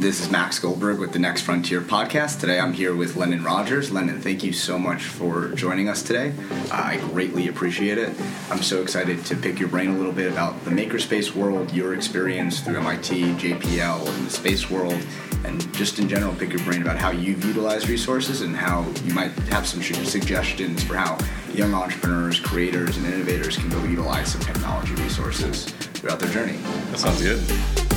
This is Max Goldberg with the Next Frontier podcast. Today I'm here with Lennon Rogers. Lennon, thank you so much for joining us today. I greatly appreciate it. I'm so excited to pick your brain a little bit about the makerspace world, your experience through MIT, JPL, and the space world, and just in general pick your brain about how you've utilized resources and how you might have some suggestions for how young entrepreneurs, creators, and innovators can go utilize some technology resources throughout their journey. That sounds good.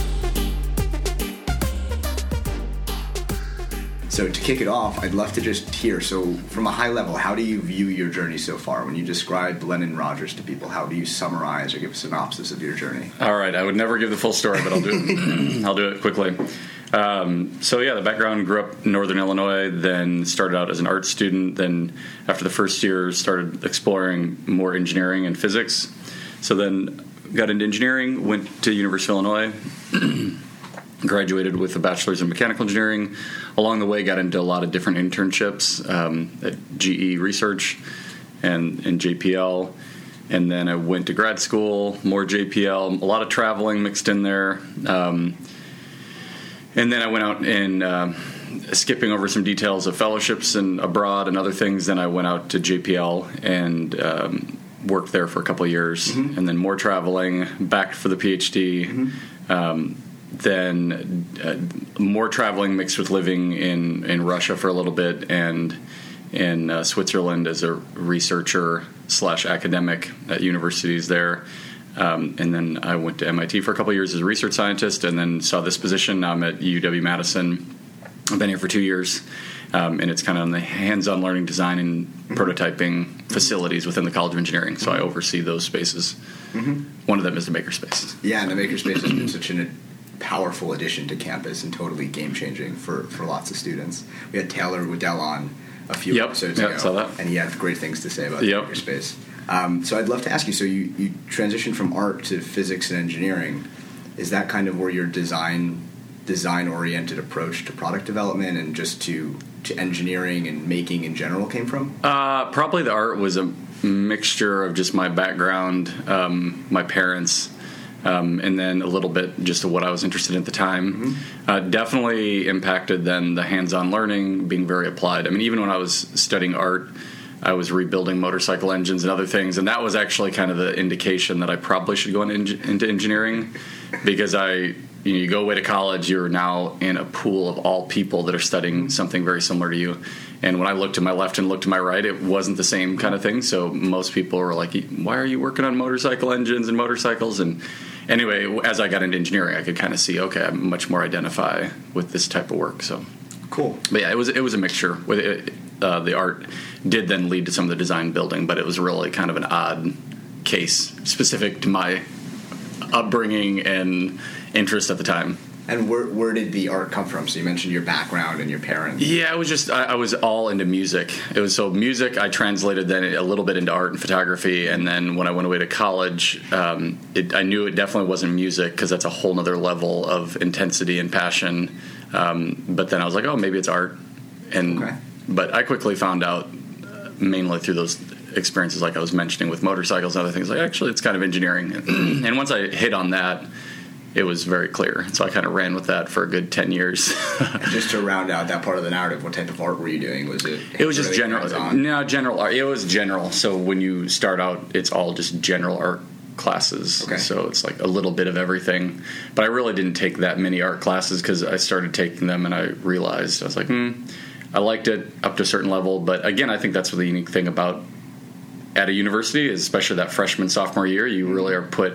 So to kick it off, I'd love to just hear. So from a high level, how do you view your journey so far? When you describe Lennon Rogers to people, how do you summarize or give a synopsis of your journey? All right, I would never give the full story, but I'll do it. I'll do it quickly. Um, so yeah, the background grew up in Northern Illinois. Then started out as an art student. Then after the first year, started exploring more engineering and physics. So then got into engineering. Went to University of Illinois. graduated with a bachelor's in mechanical engineering. Along the way, got into a lot of different internships um, at GE Research and, and JPL. And then I went to grad school, more JPL, a lot of traveling mixed in there. Um, and then I went out and uh, skipping over some details of fellowships and abroad and other things. Then I went out to JPL and um, worked there for a couple of years, mm-hmm. and then more traveling, back for the PhD. Mm-hmm. Um, then uh, more traveling mixed with living in, in Russia for a little bit and in uh, Switzerland as a researcher slash academic at universities there. Um, and then I went to MIT for a couple years as a research scientist, and then saw this position. Now I'm at UW Madison. I've been here for two years, um, and it's kind of on the hands-on learning, design, and mm-hmm. prototyping facilities within the College of Engineering. So I oversee those spaces. Mm-hmm. One of them is the makerspace. Yeah, and the makerspace has been such an powerful addition to campus and totally game changing for, for lots of students. We had Taylor Waddell on a few yep, episodes yep, ago, and he had great things to say about yep. the makerspace. Um, so I'd love to ask you. So you, you transitioned from art to physics and engineering. Is that kind of where your design design oriented approach to product development and just to to engineering and making in general came from? Uh, probably the art was a mixture of just my background, um, my parents um, and then a little bit just of what I was interested in at the time. Mm-hmm. Uh, definitely impacted then the hands-on learning being very applied. I mean, even when I was studying art, I was rebuilding motorcycle engines and other things, and that was actually kind of the indication that I probably should go into, into engineering because I. You, know, you go away to college, you're now in a pool of all people that are studying something very similar to you. And when I looked to my left and looked to my right, it wasn't the same kind of thing. So most people were like, "Why are you working on motorcycle engines and motorcycles?" And anyway, as I got into engineering, I could kind of see, okay, I'm much more identify with this type of work. So cool. But yeah, it was it was a mixture. With it, uh, the art did then lead to some of the design building, but it was really kind of an odd case specific to my upbringing and interest at the time. And where, where did the art come from? So you mentioned your background and your parents. Yeah, it was just I, I, was all into music. It was so music. I translated then a little bit into art and photography, and then when I went away to college, um, it, I knew it definitely wasn't music because that's a whole other level of intensity and passion. Um, but then I was like, oh, maybe it's art, and okay. but I quickly found out uh, mainly through those experiences, like I was mentioning with motorcycles and other things. Like actually, it's kind of engineering, and once I hit on that it was very clear. So I kind of ran with that for a good ten years. just to round out that part of the narrative, what type of art were you doing? Was it? It was just general. No, general art. It was general. So when you start out, it's all just general art classes. Okay. So it's like a little bit of everything. But I really didn't take that many art classes because I started taking them and I realized I was like, hmm, I liked it up to a certain level. But again, I think that's the unique thing about at a university, especially that freshman sophomore year, you really are put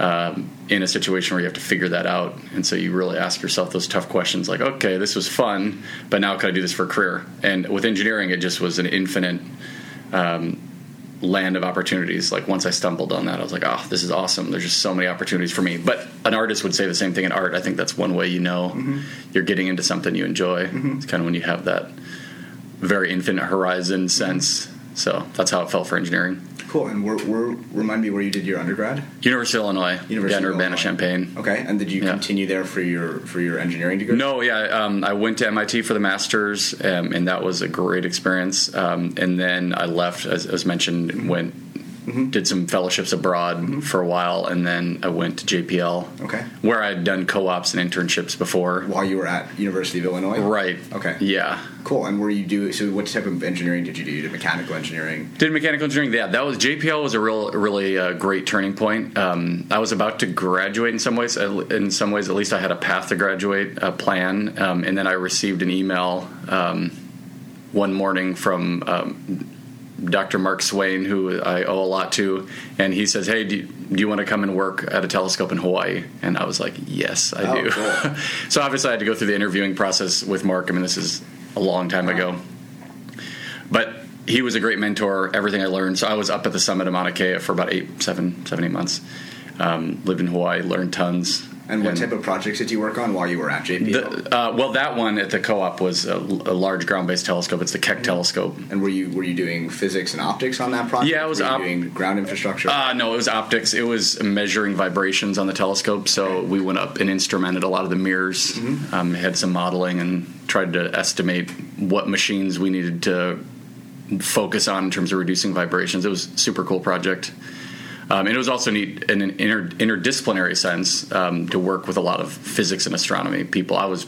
um, in a situation where you have to figure that out. And so you really ask yourself those tough questions like, okay, this was fun, but now can I do this for a career? And with engineering, it just was an infinite um, land of opportunities. Like once I stumbled on that, I was like, oh, this is awesome. There's just so many opportunities for me. But an artist would say the same thing in art. I think that's one way you know mm-hmm. you're getting into something you enjoy. Mm-hmm. It's kind of when you have that very infinite horizon sense. So that's how it felt for engineering. Cool. And remind me where you did your undergrad. University of Illinois. University yeah, Urbana Champaign. Okay. And did you yeah. continue there for your for your engineering degree? No. Yeah. Um, I went to MIT for the masters, um, and that was a great experience. Um, and then I left, as, as mentioned, mm-hmm. did some fellowships abroad for a while, and then I went to JPL, Okay. where I had done co-ops and internships before. While you were at University of Illinois, Right. Okay. Yeah. Cool. And were you do so? What type of engineering did you do? You did mechanical engineering. Did mechanical engineering. Yeah, that was JPL was a real, really uh, great turning point. Um, I was about to graduate in some ways. In some ways, at least, I had a path to graduate a plan, um, and then I received an email um, one morning from um, Dr. Mark Swain, who I owe a lot to, and he says, "Hey, do you, do you want to come and work at a telescope in Hawaii?" And I was like, "Yes, I Oh, do." cool. so obviously, I had to go through the interviewing process with Mark. I mean, this is a long time ago, but he was a great mentor. Everything I learned. So I was up at the summit of Mauna Kea for about eight, seven, seven, eight months. Um, lived in Hawaii, learned tons. And what type of projects did you work on while you were at JPL? The, uh, well, that one at the co-op was a, a large ground-based telescope. It's the Keck telescope. and were you were you doing physics and optics on that project? Yeah, it was Were you op- doing ground infrastructure. Uh, no, it was optics. It was measuring vibrations on the telescope. So we went up and instrumented a lot of the mirrors, um, had some modeling, and tried to estimate what machines we needed to focus on in terms of reducing vibrations. It was a super cool project. Um, and it was also neat in an inter- interdisciplinary sense um, to work with a lot of physics and astronomy people. I was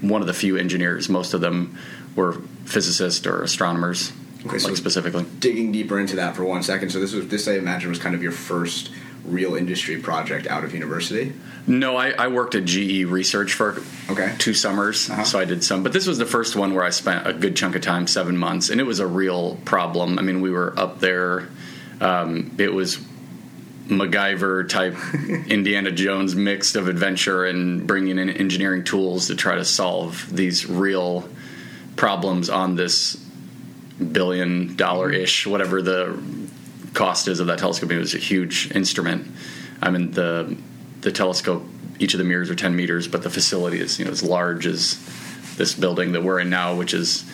one of the few engineers. Most of them were physicists or astronomers, Okay, so- like specifically. Digging deeper into that for one second. So this was this I imagine was kind of your first real industry project out of university. No, I, I worked at GE Research for Okay. two summers, Uh-huh. so I did some. But this was the first one where I spent a good chunk of time, seven months, and it was a real problem. I mean, we were up there. Um, it was MacGyver type Indiana Jones mixed of adventure and bringing in engineering tools to try to solve these real problems on this billion dollar ish, whatever the cost is of that telescope. It was a huge instrument. I mean, the the telescope, each of the mirrors are 10 meters, but the facility is you know as large as this building that we're in now, which is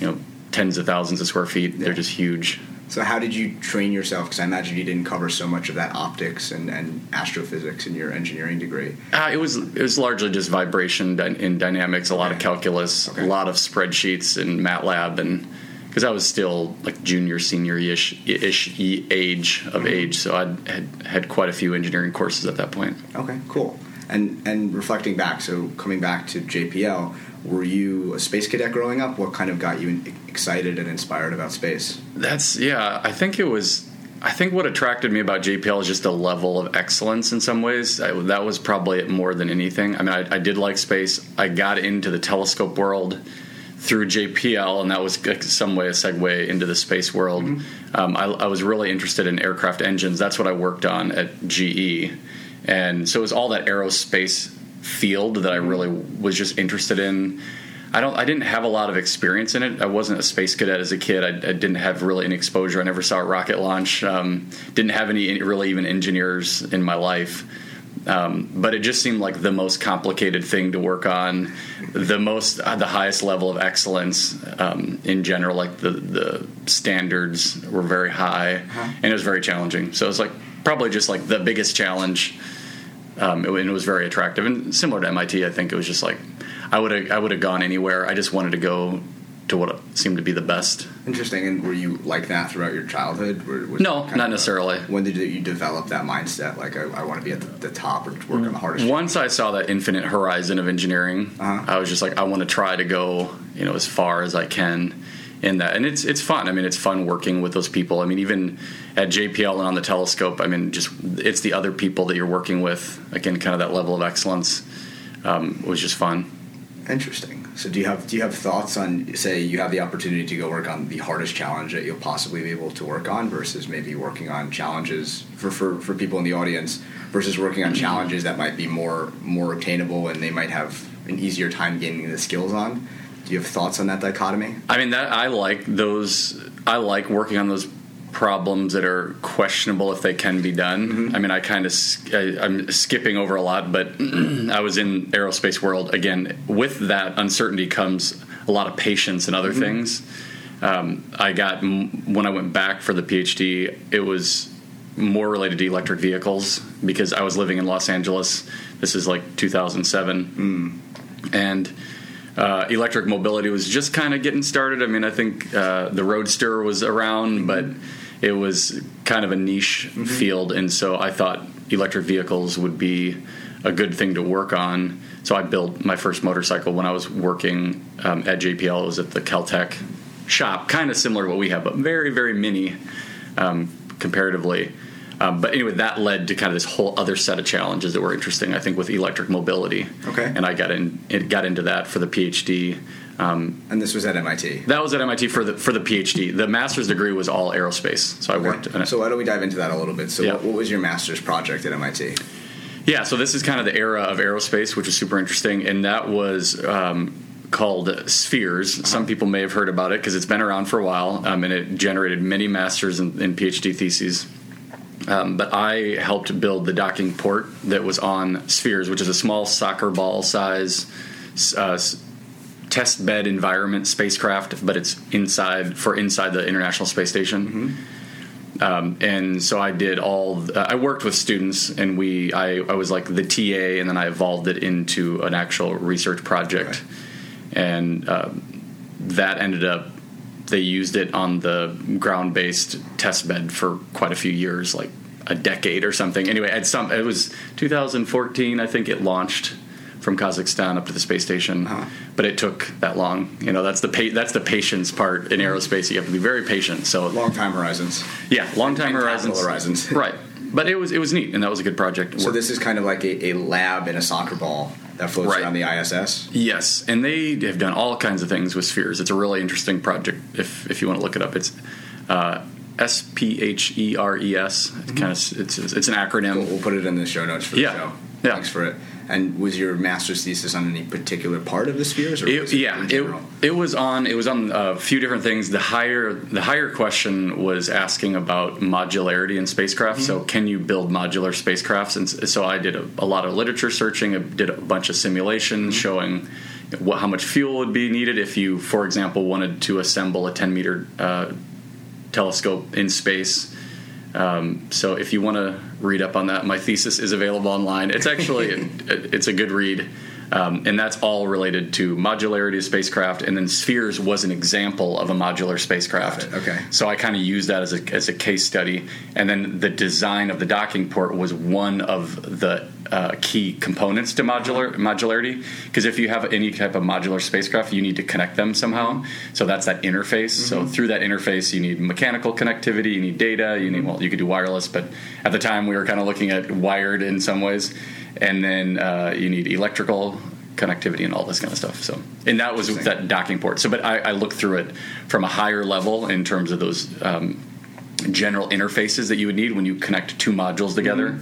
you know tens of thousands of square feet. They're just huge. So how did you train yourself? Because I imagine you didn't cover so much of that optics and, and astrophysics in your engineering degree. Uh, it was it was largely just vibration dy- in dynamics, a lot of calculus, Okay. a lot of spreadsheets and MATLAB, and because I was still like junior, senior ish ish age of Mm-hmm. age, so I had had quite a few engineering courses at that point. Okay, cool. And and reflecting back, so coming back to JPL, were you a space cadet growing up? What kind of got you excited and inspired about space? That's yeah. I think it was. I think what attracted me about JPL is just the level of excellence in some ways. I, that was probably it more than anything. I mean, I, I did like space. I got into the telescope world through JPL, and that was some way a segue into the space world. Um, I, I was really interested in aircraft engines. That's what I worked on at GE, and so it was all that aerospace field that I really was just interested in. I don't. I didn't have a lot of experience in it. I wasn't a space cadet as a kid. I, I didn't have really any exposure. I never saw a rocket launch. Um, didn't have any really even engineers in my life. Um, but it just seemed like the most complicated thing to work on, the most, uh, the highest level of excellence um, in general. Like the the standards were very high, and it was very challenging. So it was like probably just like the biggest challenge um, it, and it was very attractive and similar to MIT. I think it was just like I would have I would have gone anywhere. I just wanted to go to what seemed to be the best. Interesting. And were you like that throughout your childhood? No, not of a- necessarily. when did you develop that mindset? Like, I, I want to be at the, the top or work on the hardest. Once I saw that infinite horizon of engineering, Uh-huh. I was just like, I want to try to go, you know, as far as I can in that, and it's it's fun. I mean, it's fun working with those people. I mean, even at JPL and on the telescope, I mean, just it's the other people that you're working with. Again, kind of that level of excellence um, was just fun. Interesting. So, do you have do you have thoughts on say you have the opportunity to go work on the hardest challenge that you'll possibly be able to work on versus maybe working on challenges for for, for people in the audience versus working on challenges that might be more more obtainable and they might have an easier time gaining the skills on. Do you have thoughts on that dichotomy? I mean that I like those. I like working on those problems that are questionable if they can be done. Mm-hmm. I mean, I kind of I'm skipping over a lot, but I was in aerospace world again. With that uncertainty comes a lot of patience and other mm-hmm. things. Um, I got when I went back for the PhD, it was more related to electric vehicles because I was living in Los Angeles. This is like 2007, mm. and uh, electric mobility was just kind of getting started. I mean, I think uh, the Roadster was around, but it was kind of a niche Mm-hmm. field, and so I thought electric vehicles would be a good thing to work on. So I built my first motorcycle when I was working um, at JPL. It was at the Caltech shop, kind of similar to what we have, but very, very mini um, comparatively. Um, but anyway, that led to kind of this whole other set of challenges that were interesting. I think with electric mobility. Okay. And I got in, it got into that for the PhD. Um, And this was at MIT. that was at MIT for the for the PhD. The master's degree was all aerospace, so I worked. In it. So why don't we dive into that a little bit? So Yeah. what, what was your master's project at MIT? Yeah, so this is kind of the era of aerospace, which is super interesting, and that was um, called Spheres. Some people may have heard about it because it's been around for a while, um, and it generated many masters and, and PhD theses. Um, but I helped build the docking port that was on Spheres, which is a small soccer ball size uh, test bed environment spacecraft, but it's inside for inside the International Space Station. Um, and so I did all. Uh, I worked with students, and we. I, I was like the TA, and then I evolved it into an actual research project, and um, that ended up. They used it on the ground-based test bed for quite a few years, like a decade or something. Anyway, at some it was 2014, I think it launched from Kazakhstan up to the space station, Uh-huh. but it took that long. You know, that's the pa- that's the patience part in aerospace. You have to be very patient. So Long time horizons. yeah, long time horizons. horizons. right. But it was it was neat, and that was a good project. So this is kind of like a, a lab in a soccer ball that floats Right. around the ISS. yes, and they have done all kinds of things with spheres. It's a really interesting project. If if you want to look it up, it's uh, S P H E R E S. It's kind of it's it's an acronym. We'll, we'll put it in the show notes for the Yeah. show. Yeah. Thanks for it. And was your master's thesis on any particular part of the spheres? Or It, was it yeah, it, it was on it was on a few different things. The higher the higher question was asking about modularity in spacecraft. So, can you build modular spacecrafts? And so, I did a, a lot of literature searching. I did a bunch of simulations showing what, how much fuel would be needed if you, for example, wanted to assemble a 10 meter uh, telescope in space. Um, so if you want to read up on that, my thesis is available online. It's actually it, it's a good read, um, and that's all related to modularity of spacecraft. And then Spheres was an example of a modular spacecraft. Okay. So I kind of used that as a as a case study, and then the design of the docking port was one of the uh, key components to modular modularity. Because if you have any type of modular spacecraft, you need to connect them somehow. So that's that interface. So through that interface, you need mechanical connectivity, you need data, you need well, you could do wireless, but at the time we were kind of looking at wired in some ways, and then uh, you need electrical connectivity and all this kind of stuff. So, and that was that docking port. So, but I, I looked through it from a higher level in terms of those um, general interfaces that you would need when you connect two modules together,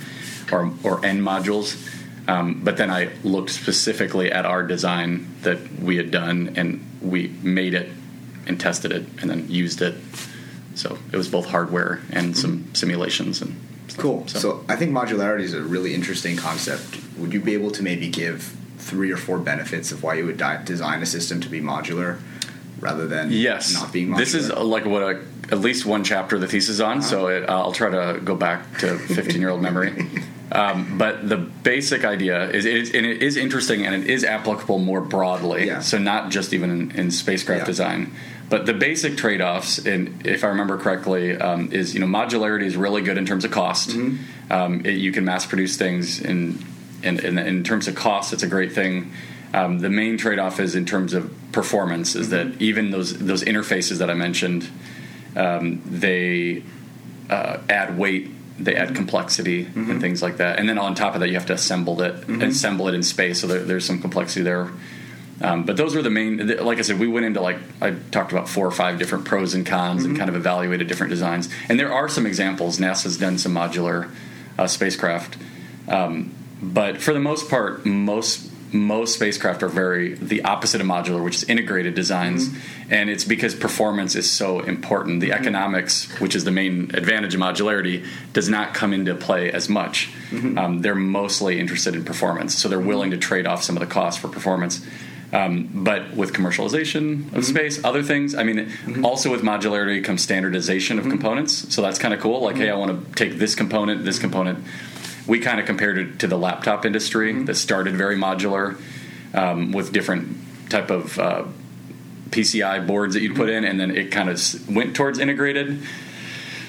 or or n modules. Um, but then I looked specifically at our design that we had done, and we made it and tested it, and then used it. So it was both hardware and some simulations and. Stuff. Cool. So, I think modularity is a really interesting concept. Would you be able to maybe give three or four benefits of why you would di- design a system to be modular rather than Yes, not being modular? this is uh, like what a, at least one chapter of the thesis is on. So Uh-huh. it, I'll try to go back to 15 year old memory. Um, but the basic idea is, it is, and it is interesting, and it is applicable more broadly. Yeah. So not just even in, in spacecraft Yeah. design, but the basic trade offs, and if I remember correctly, um, is you know modularity is really good in terms of cost. Mm-hmm. Um, it, you can mass produce things in, in in in terms of cost. It's a great thing. Um, the main trade off is in terms of performance. Is Mm-hmm. that even those those interfaces that I mentioned, um, they uh, add weight, they add complexity Mm-hmm. and things like that. And then on top of that, you have to assemble it, assemble it in space. So there, there's some complexity there. Um, but those were the main. Like I said, we went into like I talked about four or five different pros and cons, Mm-hmm. and kind of evaluated different designs. And there are some examples. NASA's done some modular uh, spacecraft, um, but for the most part, most most spacecraft are very the opposite of modular, which is integrated designs, and it's because performance is so important. The economics, which is the main advantage of modularity, does not come into play as much. Um, they're mostly interested in performance, so they're willing to trade off some of the cost for performance. Um, but with commercialization of space, other things, I mean, also with modularity comes standardization of components. So that's kind of cool. Like, hey, I want to take this component, this component. We kind of compared it to the laptop industry that started very modular um, with different type of uh, PCI boards that you'd put in, and then it kind of went towards integrated.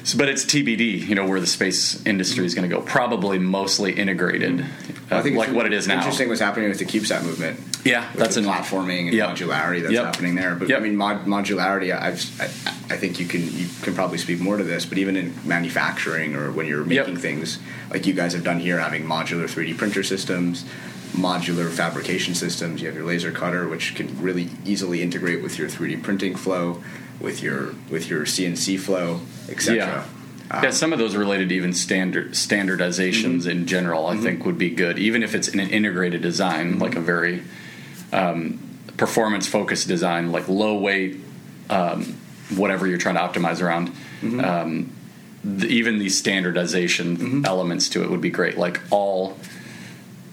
So, but it's TBD, you know, where the space industry is going to go. Probably mostly integrated, uh, I think like what it is now. Interesting what's happening with the CubeSat movement. Yeah, that's an platforming and Yep. modularity that's Yep. happening there. But Yep. I mean, mod- modularity. I've, I, I think you can you can probably speak more to this. But even in manufacturing or when you're making things like you guys have done here, having modular 3D printer systems, modular fabrication systems. You have your laser cutter, which can really easily integrate with your 3D printing flow, with your with your CNC flow, etc. Yeah. yeah, some of those related to even standard standardizations Mm-hmm. in general, I think would be good, even if it's in an integrated design, Mm-hmm. like a very um, performance focused design, like low weight, um, whatever you're trying to optimize around. Mm-hmm. Um, the, even these standardization elements to it would be great, like all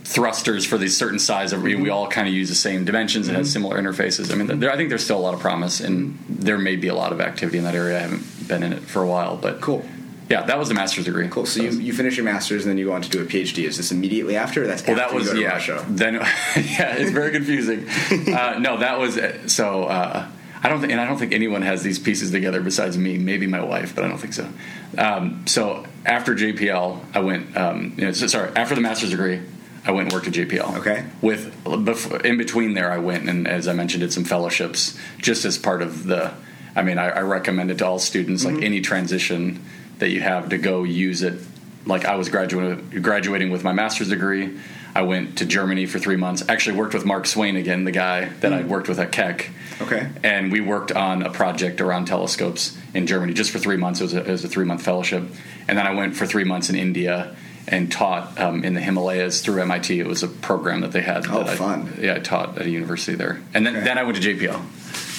thrusters for these certain size of we all kind of use the same dimensions and has similar interfaces. I mean, there, I think there's still a lot of promise, and there may be a lot of activity in that area. I haven't been in it for a while, but Cool. Yeah, that was the master's degree. Cool. So you, you finish your master's and then you go on to do a PhD. Is this immediately after? That's Well, that was you go to yeah. Russia. Then yeah, it's very confusing. uh, no, that was so. Uh, I don't think, and I don't think anyone has these pieces together besides me. Maybe my wife, but I don't think so. Um, so after JPL, I went. Um, you know, so, sorry, after the master's degree, I went and worked at JPL. Okay. With in between there, I went and, as I mentioned, did some fellowships just as part of the. I mean, I, I recommend it to all students, like mm-hmm. any transition that you have, to go use it. Like I was graduating graduating with my master's degree. I went to Germany for three months. Actually, worked with Mark Swain again, the guy that I mm. worked with at Keck. Okay. And we worked on a project around telescopes in Germany just for three months. It was a, it was a three month fellowship. And then I went for three months in India and taught um, in the Himalayas through MIT. It was a program that they had. Oh, that I- fun. yeah, I taught at a university there. And then, Okay. then I went to JPL.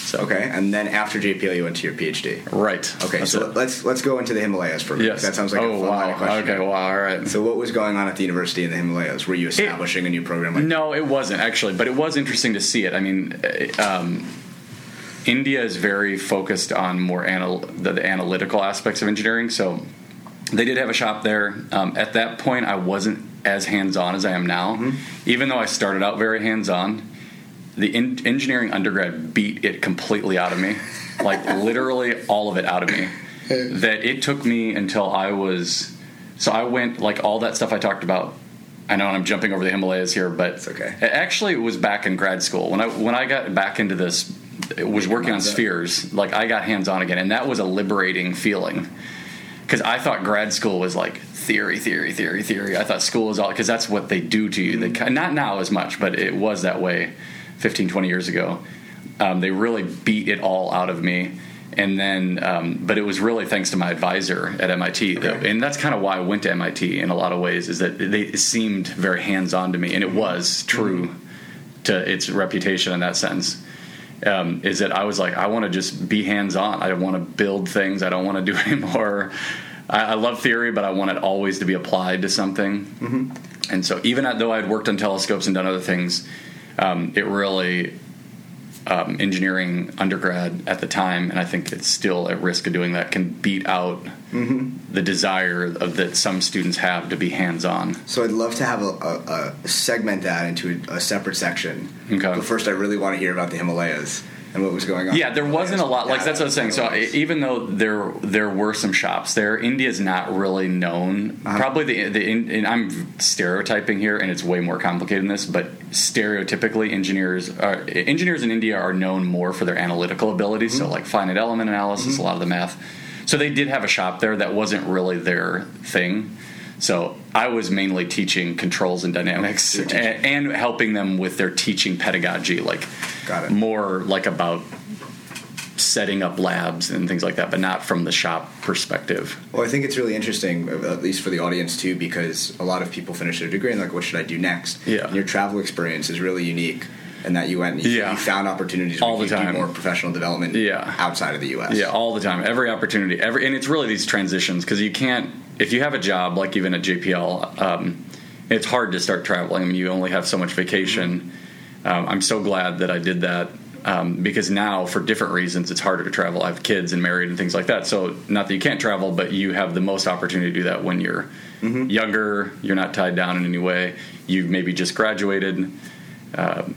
So, Okay. And then after JPL, you went to your PhD. Right. Okay. That's so it. let's let's go into the Himalayas for a minute. Yes. That sounds like oh, a fun wow. question. Okay, wow, all right. So what was going on at the university in the Himalayas? Were you establishing a new program? Like No, it wasn't actually, but it was interesting to see it. I mean, uh, um, India is very focused on more anal- the, the analytical aspects of engineering. So they did have a shop there. Um, at that point, I wasn't as hands on as I am now. Even though I started out very hands on, the in- engineering undergrad beat it completely out of me, like literally all of it out of me. That it took me until I was. So I went like all that stuff I talked about. I know, I'm jumping over the Himalayas here, but It's okay. it actually, it was back in grad school when I when I got back into this. It was working on spheres. Like I got hands on again, and that was a liberating feeling because I thought grad school was like theory, theory, theory, theory. I thought school was all because that's what they do to you. They not now as much, but it was that way 15, 20 years ago. Um, they really beat it all out of me. And then, um, but it was really thanks to my advisor at MIT, that- and that's kind of why I went to MIT in a lot of ways. Is that they it seemed very hands on to me, and it was true to its reputation in that sense. Um, is that I was like, I want to just be hands on. I don't want to build things. I don't want to do anymore. I, I love theory, but I want it always to be applied to something. Mm-hmm. And so, even though I had worked on telescopes and done other things, um, it really um, engineering undergrad at the time, and I think it's still at risk of doing that, can beat out the desire of that some students have to be hands on. So I'd love to have a, a, a segment that into a, a separate section. Okay. But first, I really want to hear about the Himalayas and what was going on. Yeah, there wasn't a lot. Like Yeah, that's what I was saying. So even though there there were some shops there, India's not really known. Uh-huh. Probably the the and I'm stereotyping here, and it's way more complicated than this. But stereotypically, engineers are, engineers in India are known more for their analytical abilities. Mm-hmm. So like finite element analysis, a lot of the math. So they did have a shop there that wasn't really their thing. So I was mainly teaching controls and dynamics and, and helping them with their teaching pedagogy, like more like about setting up labs and things like that, but not from the shop perspective. Well, I think it's really interesting, uh, at least for the audience too, because a lot of people finish their degree and like, "What should I do next?" Yeah. And your travel experience is really unique, and that you went and you, Yeah. you found opportunities All the time. more professional development Yeah. outside of the U.S. Yeah, all the time, every opportunity, every, and it's really these transitions because you can't if you have a job like even at JPL, um, it's hard to start traveling. I mean, you only have so much vacation. Um, I'm so glad that I did that. Um, because now, for different reasons, it's harder to travel. I have kids and married and things like that. So, not that you can't travel, but you have the most opportunity to do that when you're younger. You're not tied down in any way. You've maybe just graduated, um,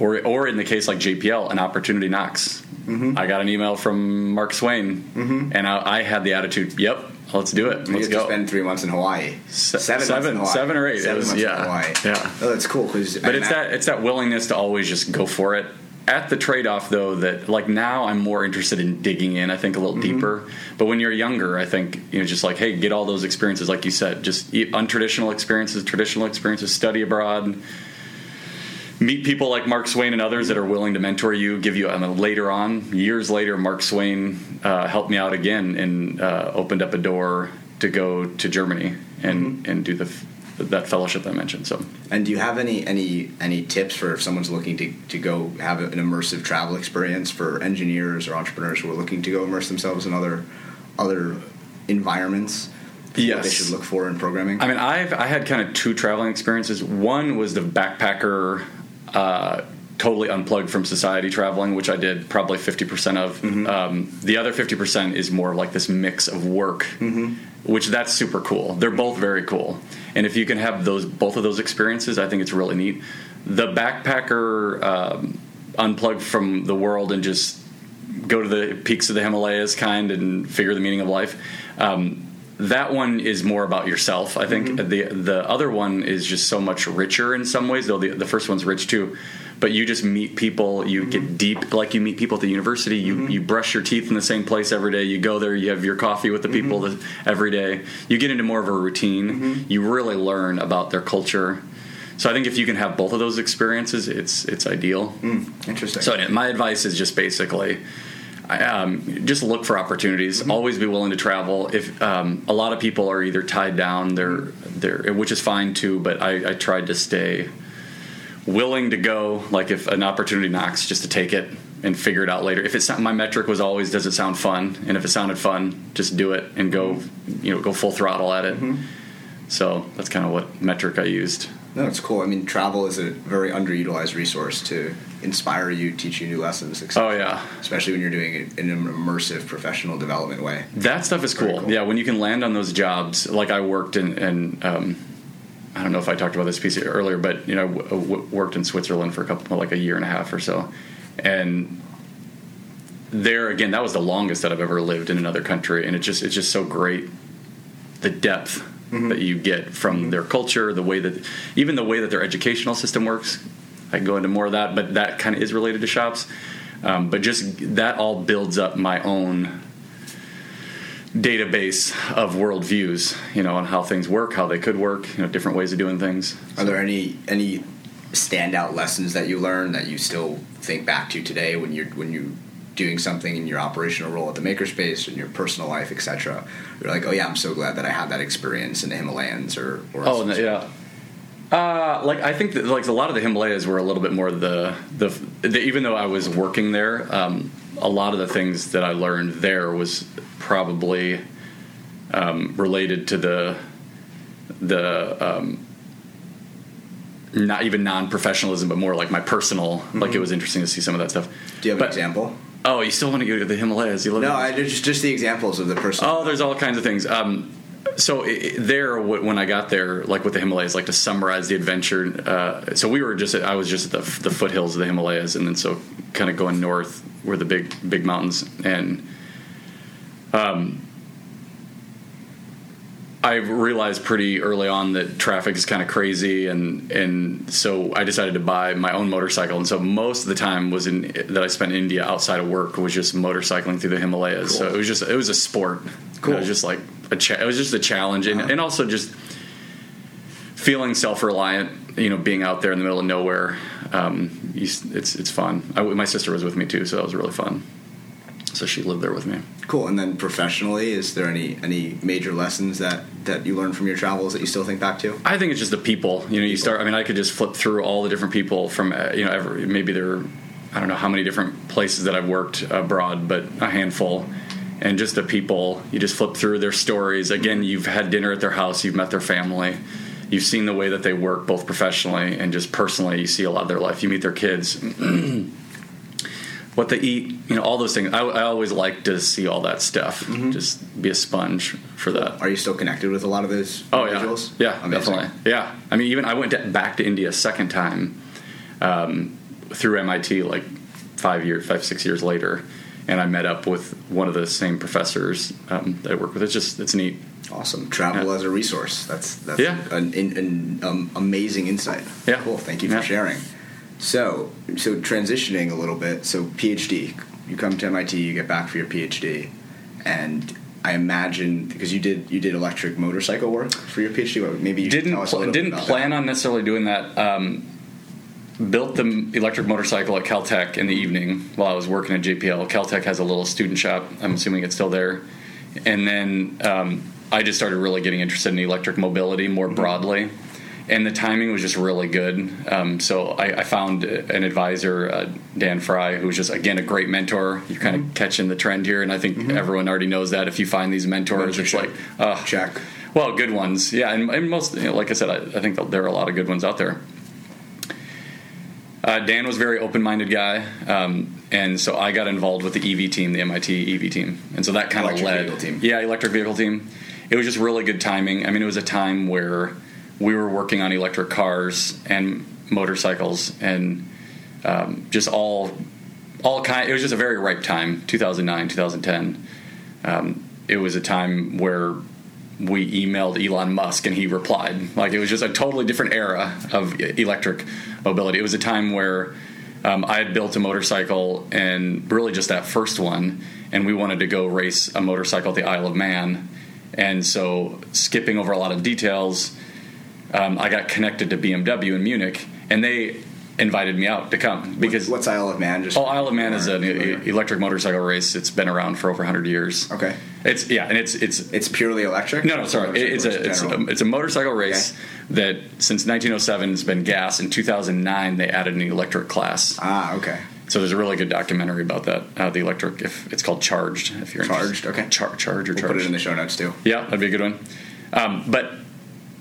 or or in the case like JPL, an opportunity knocks. Mm-hmm. I got an email from Mark Swain, and I, I had the attitude, "Yep, let's do it. Let's go." spend three months in Hawaii. Se- seven, months seven- in Hawaii. seven or eight. Seven was- months yeah. in Hawaii. Yeah. Oh, that's cool because. But it's that it's that willingness to always just go for it. At the trade off, though, that like now I'm more interested in digging in. I think a little Mm-hmm. deeper. But when you're younger, I think you know just like hey, get all those experiences, like you said, just untraditional experiences, traditional experiences, study abroad. Meet people like Mark Swain and others that are willing to mentor you, give you. I mean, later on, years later, Mark Swain uh, helped me out again and uh, opened up a door to go to Germany and and do the that fellowship I mentioned. So And do you have any any any tips for if someone's looking to, to go have an immersive travel experience for engineers or entrepreneurs who are looking to go immerse themselves in other other environments? What they should look for in programming. I mean, I've I had kind of two traveling experiences. One was the backpacker, uh, totally unplugged from society traveling, which I did probably fifty percent of. Um, the other fifty percent is more like this mix of work, which that's super cool. They're both very cool, and if you can have those both of those experiences, I think it's really neat. The backpacker um, unplugged from the world and just go to the peaks of the Himalayas kind and figure the meaning of life. Um, that one is more about yourself. I think mm-hmm. the the other one is just so much richer in some ways. Though the the first one's rich too, but you just meet people. You mm-hmm. get deep, like you meet people at the university. You mm-hmm. you brush your teeth in the same place every day. You go there. You have your coffee with the people that, every day. You get into more of a routine. You really learn about their culture. So I think if you can have both of those experiences, it's it's ideal. Mm, interesting. So my advice is just basically, um, just look for opportunities. Always be willing to travel. If um, a lot of people are either tied down, they're they're which is fine too. But I, I tried to stay willing to go. Like if an opportunity knocks, just to take it and figure it out later. If it's not, my metric was always does it sound fun, and if it sounded fun, just do it and go you know go full throttle at it. So that's kind of what metric I used. No, it's cool. I mean, travel is a very underutilized resource to inspire you, teach you new lessons. Oh yeah, Especially when you're doing it in an immersive professional development way. That stuff is cool. cool. Yeah, when you can land on those jobs, like I worked in, in um, I don't know if I talked about this piece earlier, but you know, w- w- worked in Switzerland for a couple, like a year and a half or so, and there again, that was the longest that I've ever lived in another country, and it just it's just so great, the depth that you get from their culture, the way that even the way that their educational system works. I can go into more of that, but that kind of is related to shops. Um, but just that all builds up my own database of worldviews, you know, on how things work, how they could work, you know, different ways of doing things. Are there any any standout lessons that you learned that you still think back to today when you're when you doing something in your operational role at the makerspace in your personal life, etc. You're like, oh yeah, I'm so glad that I had that experience in the Himalayas or, or Oh no, yeah. Uh, like I think that like a lot of the Himalayas were a little bit more the the, the even though I was working there, um, a lot of the things that I learned there was probably um, related to the the um, not even non professionalism, but more like my personal. Like it was interesting to see some of that stuff. Do you have But- an example? Oh, you still want to go to the Himalayas? You live No, I just just the examples of the personal. Oh, there's all kinds of things. Um, so i i- there, when I got there, like with the Himalayas, like to summarize the adventure. Uh, so we were just, I was just at the, the foothills of the Himalayas, and then so kind of going north were the big, big mountains, and um, I realized pretty early on that traffic is kind of crazy, and and so I decided to buy my own motorcycle. And so most of the time was in that I spent in India outside of work was just motorcycling through the Himalayas. So it was just it was a sport. Cool. It was just like a cha- it was just a challenge, and, Uh-huh. and also just feeling self reliant. You know, being out there in the middle of nowhere, um, you, it's it's fun. I, my sister was with me too, so that was really fun. So she lived there with me. Cool. And then professionally, is there any any major lessons that that you learned from your travels that you still think back to? I think it's just the people. You know, you start. I mean, I could just flip through all the different people from uh, you know, every, maybe there. are, I don't know how many different places that I've worked abroad, but a handful. And just the people, you just flip through their stories. Again, you've had dinner at their house, you've met their family, you've seen the way that they work, both professionally and just personally. You see a lot of their life. You meet their kids, what they eat, you know, all those things. I, I always like to see all that stuff. Just be a sponge for that. Are you still connected with a lot of those Oh yeah, individuals? yeah, Amazing. definitely, yeah. I mean, even I went to, back to India a second time um, through MIT like five years, five six years later, and I met up with one of the same professors um, that I work with. It's just it's neat. Awesome. Travel Yeah. as a resource. That's that's Yeah. an, an, an um, amazing insight. Yeah. Cool. Thank you Yeah. for sharing. So so transitioning a little bit. So PhD. You come to MIT. You get back for your PhD, and I imagine because you did you did electric motorcycle work for your PhD. Maybe you didn't tell us a pl- didn't plan that. on necessarily doing that. Um, built the electric motorcycle at Caltech in the evening while I was working at JPL. Caltech has a little student shop. I'm assuming it's still there. And then um, I just started really getting interested in electric mobility more Mm-hmm. And the timing was just really good. Um, so I, I found an advisor, uh, Dan Frey, who was just, again, a great mentor. You're kind Mm-hmm. of catching the trend here. And I think everyone already knows that. If you find these mentors, it's like, uh, Check. well, good ones, yeah, and, and most, you know, like I said, I, I think there are a lot of good ones out there. Uh, Dan was a very open-minded guy, um, and so I got involved with the EV team, the MIT EV team, and so that kind of Electric led. vehicle team. Yeah, electric vehicle team. It was just really good timing. I mean, it was a time where we were working on electric cars and motorcycles, and um, just all, all kind. It was just a very ripe time, 2009, 2010. Um, it was a time where we emailed Elon Musk and he replied. Like it was just a totally different era of electric mobility. It was a time where um, I had built a motorcycle and really just that first one, and we wanted to go race a motorcycle at the Isle of Man. And so, skipping over a lot of details, um, I got connected to BMW in Munich, and they invited me out to come because What's Isle of Man? Just Oh, Isle of Man is an e- electric motorcycle race. It's been around for over 100 years. Okay. It's yeah, and it's it's It's purely electric. no, no, sorry. It's a it's a, it's a motorcycle race that since 1907 has been gas. In 2009, they added an electric class. ah, okay. So there's a really good documentary about that. Uh, the electric, if it's called Charged. If you're Charged, interested. okay. Char- charge or We'll charged. put it in the show notes too. Yeah, that'd be a good one. Um, but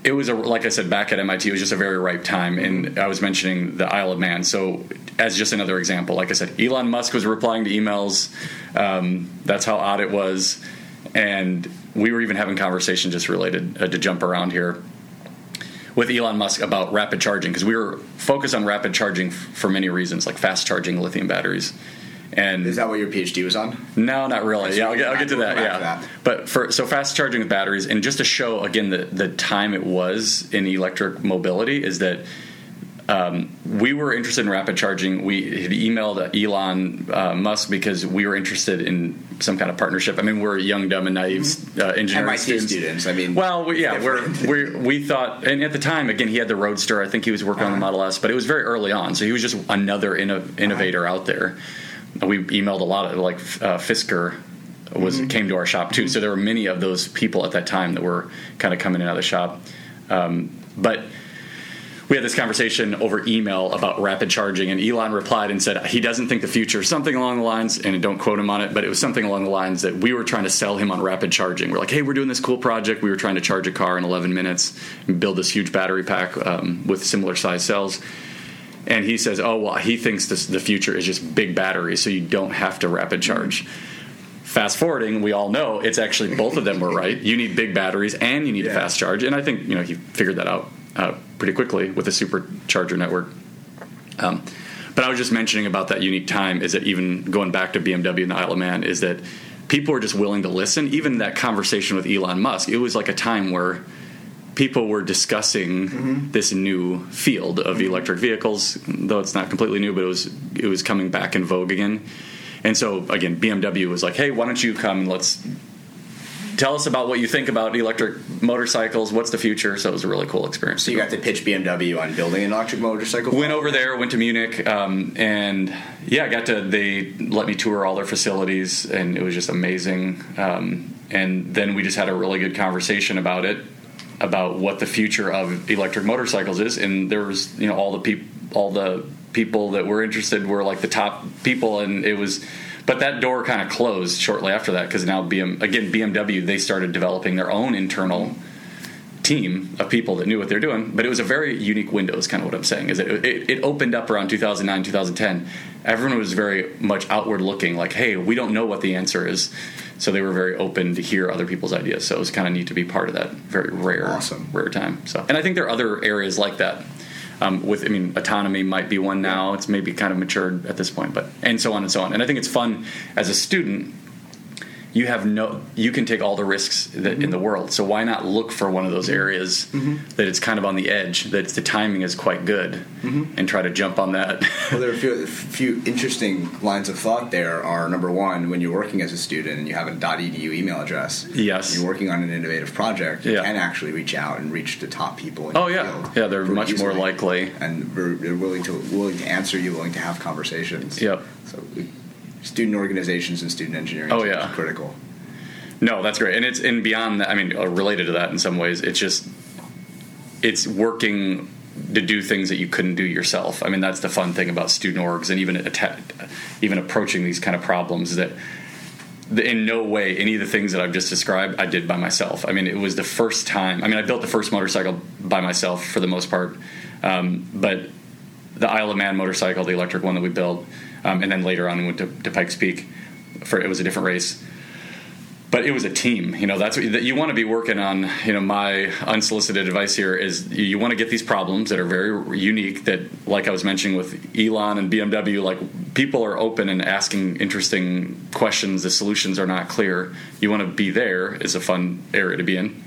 it was a like I said back at MIT, it was just a very ripe time, and I was mentioning the Isle of Man. So as just another example, like I said, Elon Musk was replying to emails. Um, that's how odd it was, and we were even having conversation just related uh, to jump around here with Elon Musk about rapid charging because we were focused on rapid charging f- for many reasons, like fast charging lithium batteries. And Is that what your PhD was on? no, not really. Yeah, I'll get, I'll get to that. Yeah, to that. but for so fast charging with batteries, and just to show again the the time it was in electric mobility is that. Um, we were interested in rapid charging. We had emailed Elon uh, Musk because we were interested in some kind of partnership. I mean, we're young, dumb, and naive uh, engineering MIT students. students. I mean, Well, we, yeah, we we thought, and at the time, again, he had the Roadster. I think he was working on the Uh-huh. Model S, but it was very early on, so he was just another inno- innovator out there. We emailed a lot of like uh, Fisker was Mm-hmm. came to our shop too, so there were many of those people at that time that were kind of coming in out of the shop, um, but. We had this conversation over email about rapid charging, and Elon replied and said he doesn't think the future, something along the lines, and don't quote him on it, but it was something along the lines that we were trying to sell him on rapid charging. We're like, hey, we're doing this cool project. We were trying to charge a car in 11 minutes and build this huge battery pack um, with similar size cells. And he says, oh, well, he thinks this, the future is just big batteries, so you don't have to rapid charge. Fast forwarding, we all know it's actually both of them were right. You need big batteries and you need Yeah. a fast charge, and I think you know he figured that out uh, pretty quickly with the supercharger network. Um, but I was just mentioning about that unique time is that even going back to BMW and the Isle of Man is that people were just willing to listen. Even that conversation with Elon Musk, it was like a time where people were discussing this new field of electric vehicles, though it's not completely new, but it was it was coming back in vogue again. And so again, BMW was like, "Hey, why don't you come and let's tell us about what you think about electric motorcycles? What's the future?" So it was a really cool experience. So you got to pitch BMW on building an electric motorcycle. Went over there, went to Munich, um, and yeah, I got to. They let me tour all their facilities, and it was just amazing. Um, and then we just had a really good conversation about it, about what the future of electric motorcycles is. And there was, you know, all the people, all the people that were interested were like the top people, and it was. But that door kind of closed shortly after that because now BM again BMW they started developing their own internal team of people that knew what they're doing. But it was a very unique window. Is kind of what I'm saying. Is it, it, it opened up around 2009, 2010. Everyone was very much outward looking, like, hey, we don't know what the answer is. So they were very open to hear other people's ideas. So it was kind of neat to be part of that very rare, Awesome. rare time. So, and I think there are other areas like that. Um, with, I mean, autonomy might be one now. It's maybe kind of matured at this point, but and so on and so on. And I think it's fun as a student you have no you can take all the risks that, mm-hmm. in the world so why not look for one of those areas mm-hmm. that it's kind of on the edge that the timing is quite good mm-hmm. and try to jump on that well there are a few, a few, interesting lines of thought there are number one when you're working as a student and you have a .edu email address yes you're working on an innovative project you yeah. can actually reach out and reach the top people in oh yeah yeah they're much more likely and they're willing to willing to answer you willing to have conversations yep so student organizations and student engineering. Oh yeah, critical. No, that's great, and it's and beyond that. I mean, uh, related to that in some ways, it's just it's working to do things that you couldn't do yourself. I mean, that's the fun thing about student orgs and even att- even approaching these kind of problems that in no way any of the things that I've just described I did by myself. I mean, it was the first time. I mean, I built the first motorcycle by myself for the most part, um, but the Isle of Man motorcycle, the electric one that we built, um, and then later on we went to, to Pikes Peak for it was a different race but it was a team. You know, that's what you want to be working on. You know, my unsolicited advice here is you want to get these problems that are very unique. That, like I was mentioning with Elon and BMW, like people are open and asking interesting questions. The solutions are not clear. You want to be there is a fun area to be in.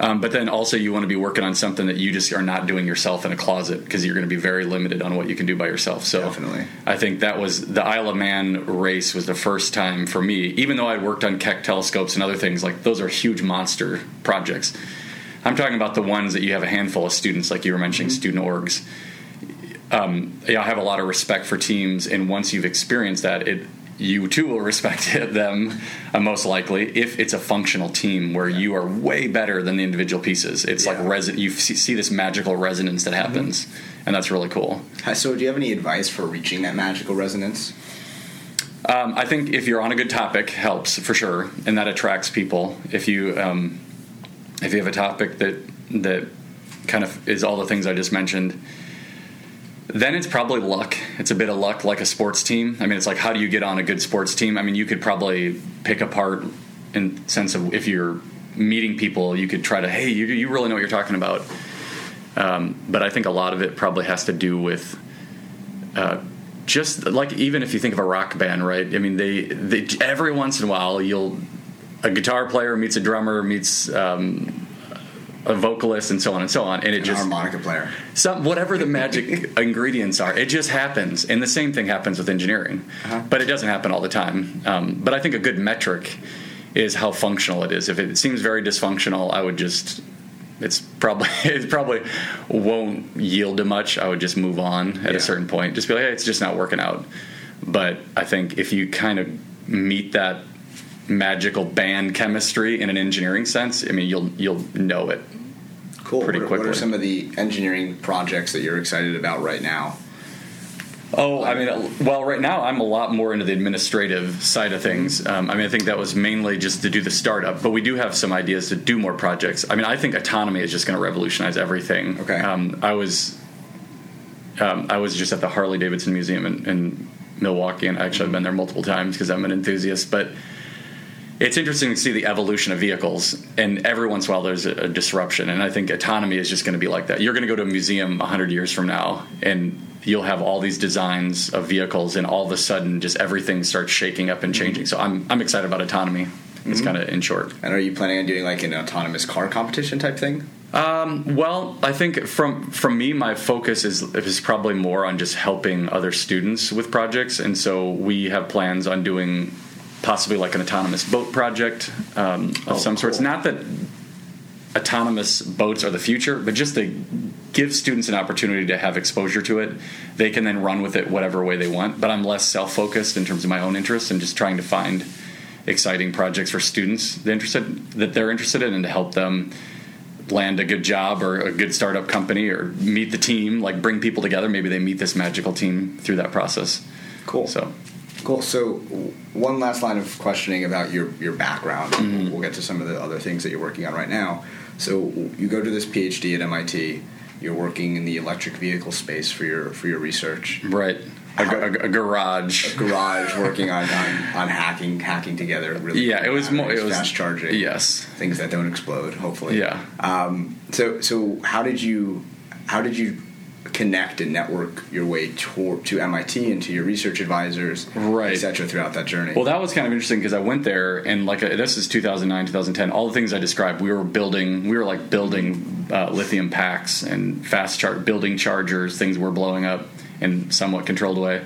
Um, but then also you want to be working on something that you just are not doing yourself in a closet because you're going to be very limited on what you can do by yourself. So Definitely. I think that was the Isle of Man race was the first time for me, even though I'd worked on Keck telescopes and other things, like those are huge monster projects. I'm talking about the ones that you have a handful of students, like you were mentioning, mm-hmm. student orgs. Um, yeah, I have a lot of respect for teams, and once you've experienced that, it you too will respect them uh, most likely if it's a functional team where you are way better than the individual pieces. It's yeah. like reson- you see, see, this magical resonance that happens, mm-hmm. and that's really cool. So, do you have any advice for reaching that magical resonance? Um, I think if you're on a good topic, helps for sure, and that attracts people. If you um, if you have a topic that that kind of is all the things I just mentioned then it's probably luck. It's a bit of luck, like a sports team. I mean, it's like how do you get on a good sports team? I mean, you could probably pick apart in sense of if you're meeting people, you could try to, hey, you you really know what you're talking about. Um, but I think a lot of it probably has to do with uh, just like even if you think of a rock band, right? I mean, they, they every once in a while you'll a guitar player meets a drummer meets um, a vocalist and so on and so on and it An just harmonica player. Some whatever the magic ingredients are it just happens and the same thing happens with engineering uh-huh. but it doesn't happen all the time. Um, but i think a good metric is how functional it is. If it seems very dysfunctional i would just it's probably it probably won't yield to much. I would just move on at yeah. a certain point. Just be like hey, it's just not working out. But i think if you kind of meet that magical band chemistry in an engineering sense, I mean, you'll you'll know it. Cool. Pretty what, quickly. What are some of the engineering projects that you're excited about right now? Oh, I mean, well, right now I'm a lot more into the administrative side of things. Um, I mean, I think that was mainly just to do the startup, but we do have some ideas to do more projects. I mean, I think autonomy is just going to revolutionize everything. Okay. Um, I was, um, I was just at the Harley Davidson Museum in, in Milwaukee, and actually I've been there multiple times because I'm an enthusiast, but it's interesting to see the evolution of vehicles, and every once in a while there's a, a disruption. And I think autonomy is just going to be like that. You're going to go to a museum 100 years from now, and you'll have all these designs of vehicles, and all of a sudden, just everything starts shaking up and changing. So I'm I'm excited about autonomy. It's mm-hmm. kind of in short. And are you planning on doing like an autonomous car competition type thing? Um, well, I think from from me, my focus is is probably more on just helping other students with projects, and so we have plans on doing possibly like an autonomous boat project um, of oh, some cool. sorts. Not that autonomous boats are the future, but just to give students an opportunity to have exposure to it. They can then run with it whatever way they want. But I'm less self focused in terms of my own interests and just trying to find exciting projects for students that interested that they're interested in and to help them land a good job or a good startup company or meet the team like bring people together maybe they meet this magical team through that process cool so Cool. So, one last line of questioning about your your background. Mm-hmm. We'll get to some of the other things that you're working on right now. So, you go to this PhD at MIT. You're working in the electric vehicle space for your for your research. Right. A, a, a garage. A garage working on, on, on hacking hacking together. Really. Yeah, it was more. It was fast charging. Yes. Things that don't explode. Hopefully. Yeah. Um, so so how did you how did you connect and network your way to, to MIT and to your research advisors, Right. et cetera, throughout that journey? Well, that was kind of interesting because I went there and like uh, this is 2009, 2010. All the things I described, we were building. We were like building uh, lithium packs and fast chart, building chargers. Things were blowing up in somewhat controlled way.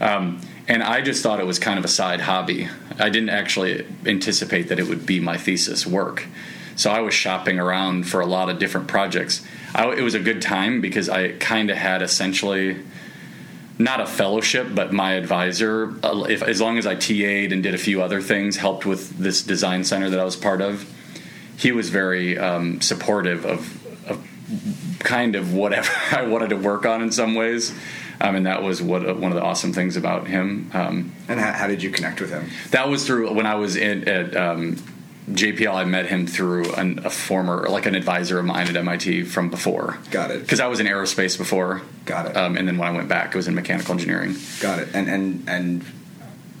Um, and I just thought it was kind of a side hobby. I didn't actually anticipate that it would be my thesis work. So I was shopping around for a lot of different projects. I, it was a good time because I kind of had essentially not a fellowship, but my advisor, uh, if, as long as I TA'd and did a few other things, helped with this design center that I was part of, he was very um, supportive of, of kind of whatever I wanted to work on in some ways. Um, and that was what uh, one of the awesome things about him. Um, and how, how did you connect with him? that was through when I was in, at um, JPL. I met him through an, a former, like an advisor of mine at MIT from before. Got it. Because I was in aerospace before. Got it. Um, and then when I went back, it was in mechanical engineering. Got it. And and and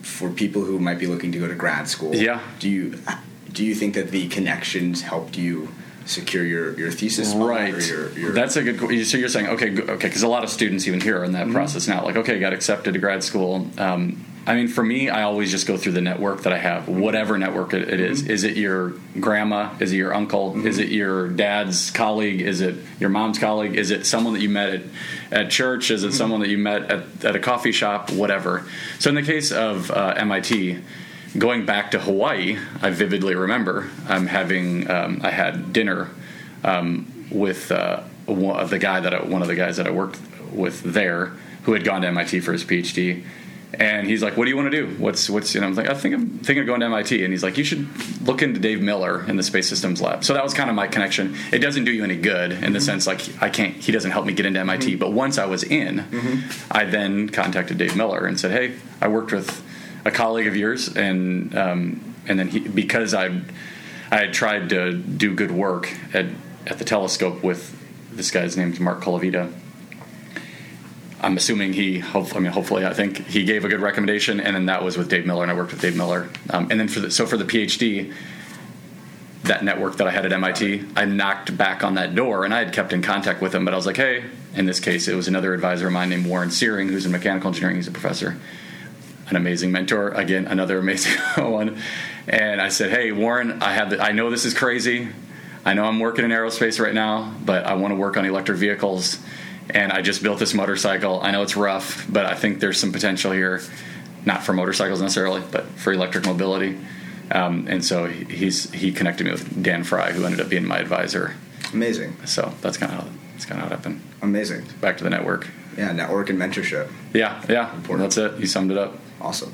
for people who might be looking to go to grad school, Yeah. Do you do you think that the connections helped you secure your your thesis right your, your, that's a good so you're saying okay okay because a lot of students even here are in that Mm-hmm. process now like okay got accepted to grad school um, i mean for me i always just go through the network that i have whatever network it, it is. Mm-hmm. is it your grandma? Is it your uncle? Is it your dad's colleague? Is it your mom's colleague? Is it someone that you met at, at church? Is it Mm-hmm. someone that you met at, at a coffee shop? Whatever. So in the case of uh, mit going back to hawaii i vividly remember i'm having um, i had dinner um, with uh, one, the guy that I, one of the guys that I worked with there, who had gone to MIT for his PhD, and he's like, "What do you want to do? What's what's you know?" I'm like, "I think I'm thinking of going to MIT," and he's like, "You should look into Dave Miller in the Space Systems Lab." So that was kind of my connection. It doesn't do you any good in the mm-hmm. sense like I can't. He doesn't help me get into MIT. Mm-hmm. But once I was in, mm-hmm. I then contacted Dave Miller and said, "Hey, I worked with a colleague of yours, and um, and then he because I I had tried to do good work at at the telescope with this guy's name's Mark Colavita. I'm assuming he, hope, I mean, hopefully, I think he gave a good recommendation, and then that was with Dave Miller, and I worked with Dave Miller. Um, and then for the, so for the PhD, that network that I had at MIT, I knocked back on that door, and I had kept in contact with him, but I was like, hey, in this case, it was another advisor of mine named Warren Seering, who's in mechanical engineering. He's a professor, an amazing mentor. Again, another amazing one. And I said, hey, Warren, I have, the, I know this is crazy. I know I'm working in aerospace right now, but I want to work on electric vehicles. And I just built this motorcycle. I know it's rough, but I think there's some potential here, not for motorcycles necessarily, but for electric mobility. Um, and so he- he's he connected me with Dan Frey, who ended up being my advisor. amazing, So that's kind of how that's kind of how it happened. amazing. Back to the network. Yeah, network and mentorship. Yeah, yeah, Important. that's it. You summed it up. Awesome.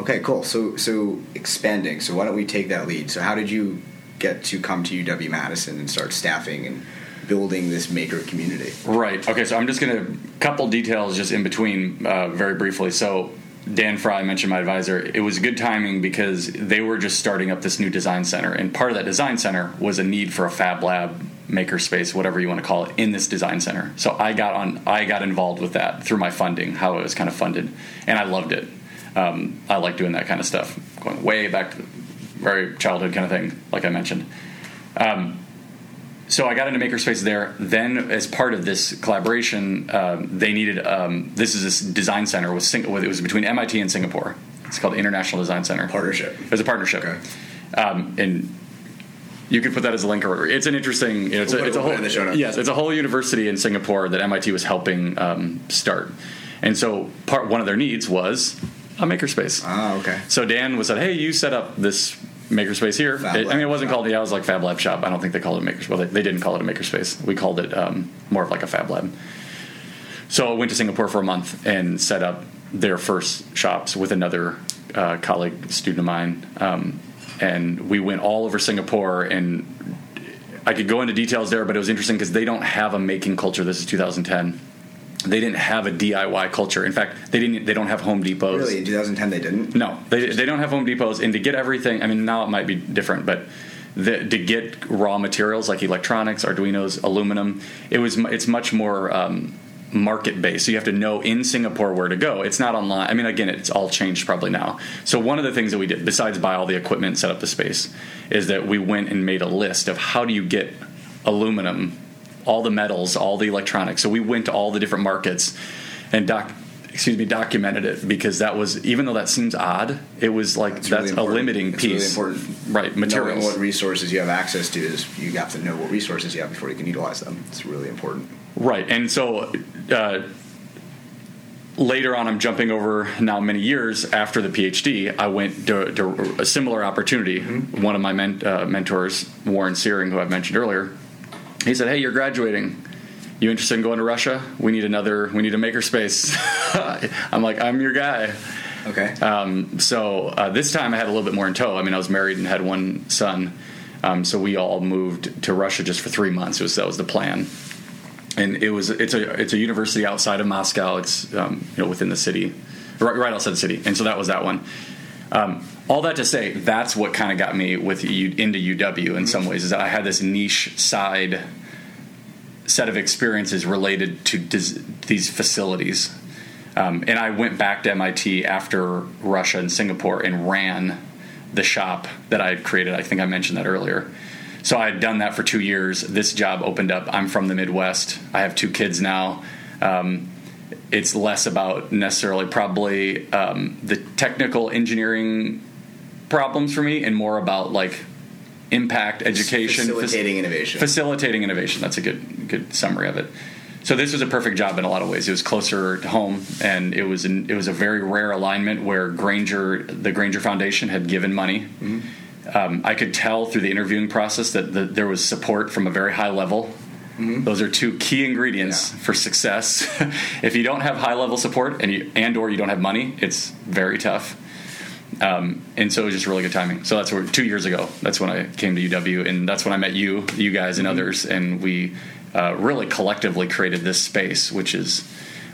Okay, cool. So so expanding. So why don't we take that lead? So how did you get to come to UW Madison and start staffing and building this maker community? Right. Okay. So I'm just going to couple details just in between, uh, very briefly. So Dan Frey mentioned my advisor. It was good timing because they were just starting up this new design center, and part of that design center was a need for a fab lab, makerspace, whatever you want to call it, in this design center. So I got on. I got involved with that through my funding, how it was kind of funded, and I loved it. Um, I like doing that kind of stuff, going way back to the very childhood kind of thing, like I mentioned so I got into Makerspace there. Then, as part of this collaboration, um, they needed um, this is this design center with Sing- it was between MIT and Singapore. It's called International Design Center. Partnership. It was a partnership, Okay. um, and you could put that as a link or it's an interesting. You know, it's, We'll a, it's a whole in the show notes. yes, it's a whole university in Singapore that MIT was helping um, start, and so part one of their needs was a makerspace. Ah, okay. So Dan was said, "Hey, you set up this makerspace here." It- I mean, it wasn't Lab. called. Yeah, it was like Fab Lab Shop. I don't think they called it makerspace. Well, they, they didn't call it a makerspace. We called it um, more of like a Fab Lab. So I went to Singapore for a month and set up their first shops with another uh, colleague, student of mine, um, and we went all over Singapore and. I could go into details there, but it was interesting because they don't have a making culture. This is 2010. They didn't have a DIY culture. In fact, they didn't. They don't have Home Depots. Really, in 2010 they didn't. No, they, they don't have Home Depots, and to get everything, I mean, now it might be different, but the, to get raw materials like electronics, Arduino's, aluminum, it was it's much more um, market based. So you have to know in Singapore where to go. It's not online. I mean, again, it's all changed probably now. So one of the things that we did, besides buy all the equipment, and set up the space, is that we went and made a list of how do you get aluminum all the metals, all the electronics. So we went to all the different markets and doc excuse me, documented it because that was even though that seems odd, it was like that's, that's really a limiting it's piece. Really. Right, materials. Knowing what resources you have access to is you have to know what resources you have before you can utilize them. It's really important. Right, and so. Uh, later on, I'm jumping over now many years after the PhD. I went to, to a similar opportunity. Mm-hmm. One of my men, uh, mentors, Warren Seering, who I've mentioned earlier, he said, "Hey, you're graduating you interested in going to Russia? We need another. We need a makerspace. I'm like, I'm your guy. Okay. Um, so uh, this time I had a little bit more in tow. I mean, I was married and had one son. Um, so we all moved to Russia just for three months. Was, that was the plan. And it was it's a it's a university outside of Moscow. It's um, you know within the city, right, right, outside the city. And so that was that one. All that to say, that's what kind of got me with into UW in some ways. Is that I had this niche side set of experiences related to dis- these facilities. Um, and I went back to MIT after Russia and Singapore and ran the shop that I had created. I think I mentioned that earlier. So I had done that for two years. This job opened up. I'm from the Midwest. I have two kids now. Um, it's less about necessarily probably um, the technical engineering problems for me and more about like impact education facilitating fac- innovation facilitating innovation that's a good good summary of it so this was a perfect job in a lot of ways it was closer to home and it was an, it was a very rare alignment where Grainger the Grainger Foundation had given money mm-hmm. um, I could tell through the interviewing process that the, there was support from a very high level Mm-hmm. Those are two key ingredients yeah. for success. if you don't have high level support and you, and or you don't have money, it's very tough. Um, and so it was just really good timing. So that's where two years ago. That's when I came to UW, and that's when I met you, you guys, and mm-hmm. others, and we uh, really collectively created this space, which is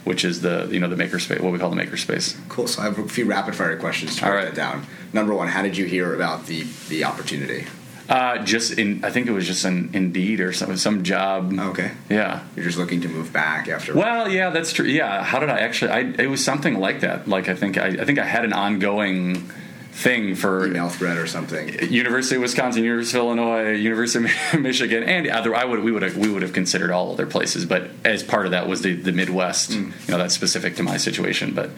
which is the you know the makerspace, what we call the makerspace. Cool. So I have a few rapid fire questions to write that down. Number one, how did you hear about the the opportunity? Uh, just in, I think it was just an Indeed or some some job. Okay. Yeah. You're just looking to move back after. Well, yeah, that's true. Yeah. How did I actually? I it was something like that. Like I think I, I think I had an ongoing thing for email thread or something. University of Wisconsin, University of Illinois, University of Michigan, and other. I would we would have, we would have considered all other places, but as part of that was the the Midwest. Mm. You know, that's specific to my situation, but.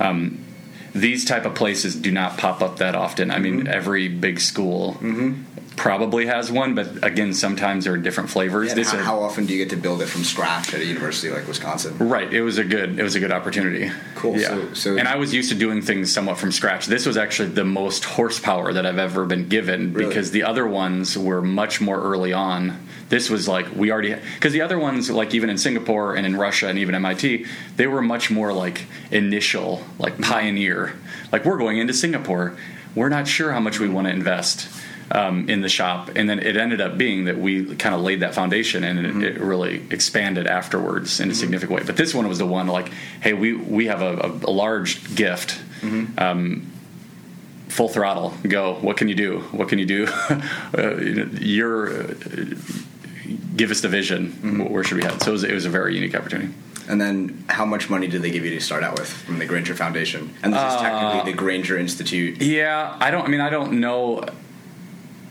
Um, these type of places do not pop up that often. I mean, mm-hmm. every big school mm-hmm probably has one, but again, sometimes there are different flavors. Yeah, how, a, how, often do you get to build it from scratch at a university like Wisconsin? Right. It was a good. It was a good opportunity. Cool. Yeah. So, so and I was used to doing things somewhat from scratch. This was actually the most horsepower that I've ever been given really? because the other ones were much more early on. This was like we already because the other ones, like even in Singapore and in Russia and even MIT, they were much more like initial, like mm-hmm. pioneer. Like we're going into Singapore. We're not sure how much we want to invest um, in the shop, and then it ended up being that we kind of laid that foundation, and mm-hmm. it, it, really expanded afterwards in a mm-hmm. significant way. But this one was the one like, hey, we we have a, a, a large gift. Mm-hmm. Um, full throttle, go. What can you do? What can you do? uh, you're uh, give us the vision. Mm-hmm. Where should we head? So it was, it was, a very unique opportunity. And then, how much money did they give you to start out with from the Grainger Foundation? And this is technically uh, the Grainger Institute. Yeah, I don't. I mean, I don't know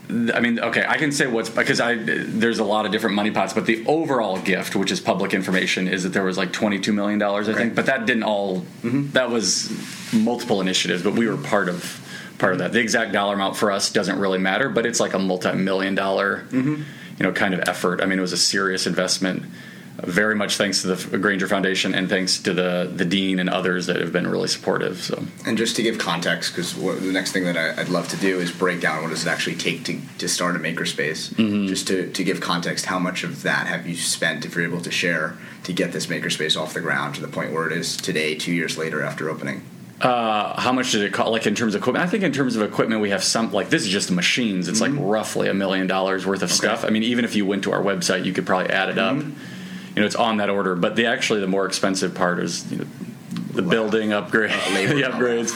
I mean, okay, I can say what's because I there's a lot of different money pots, but the overall gift, which is public information, is that there was like 22 million dollars, I think. But that didn't all. Mm-hmm. That was multiple initiatives, but we were part of part of that. The exact dollar amount for us doesn't really matter, but it's like a multi-million dollar, mm-hmm. You know, kind of effort. I mean, it was a serious investment very much thanks to the Grainger Foundation and thanks to the the dean and others that have been really supportive. So, and just to give context, because the next thing that I, would love to do is break down what does it actually take to, to start a makerspace. Mm-hmm. Just to, to give context, how much of that have you spent, if you're able to share, to get this makerspace off the ground to the point where it is today, two years later after opening? Uh, how much did it cost? Like in terms of equipment, I think in terms of equipment, we have some. Like this is just machines. It's mm-hmm. like roughly a million dollars worth of okay. stuff. I mean, even if you went to our website, you could probably add it mm-hmm. up you know it's on that order. But the actually the more expensive part is you know, the wow. building upgrade, uh, the upgrades,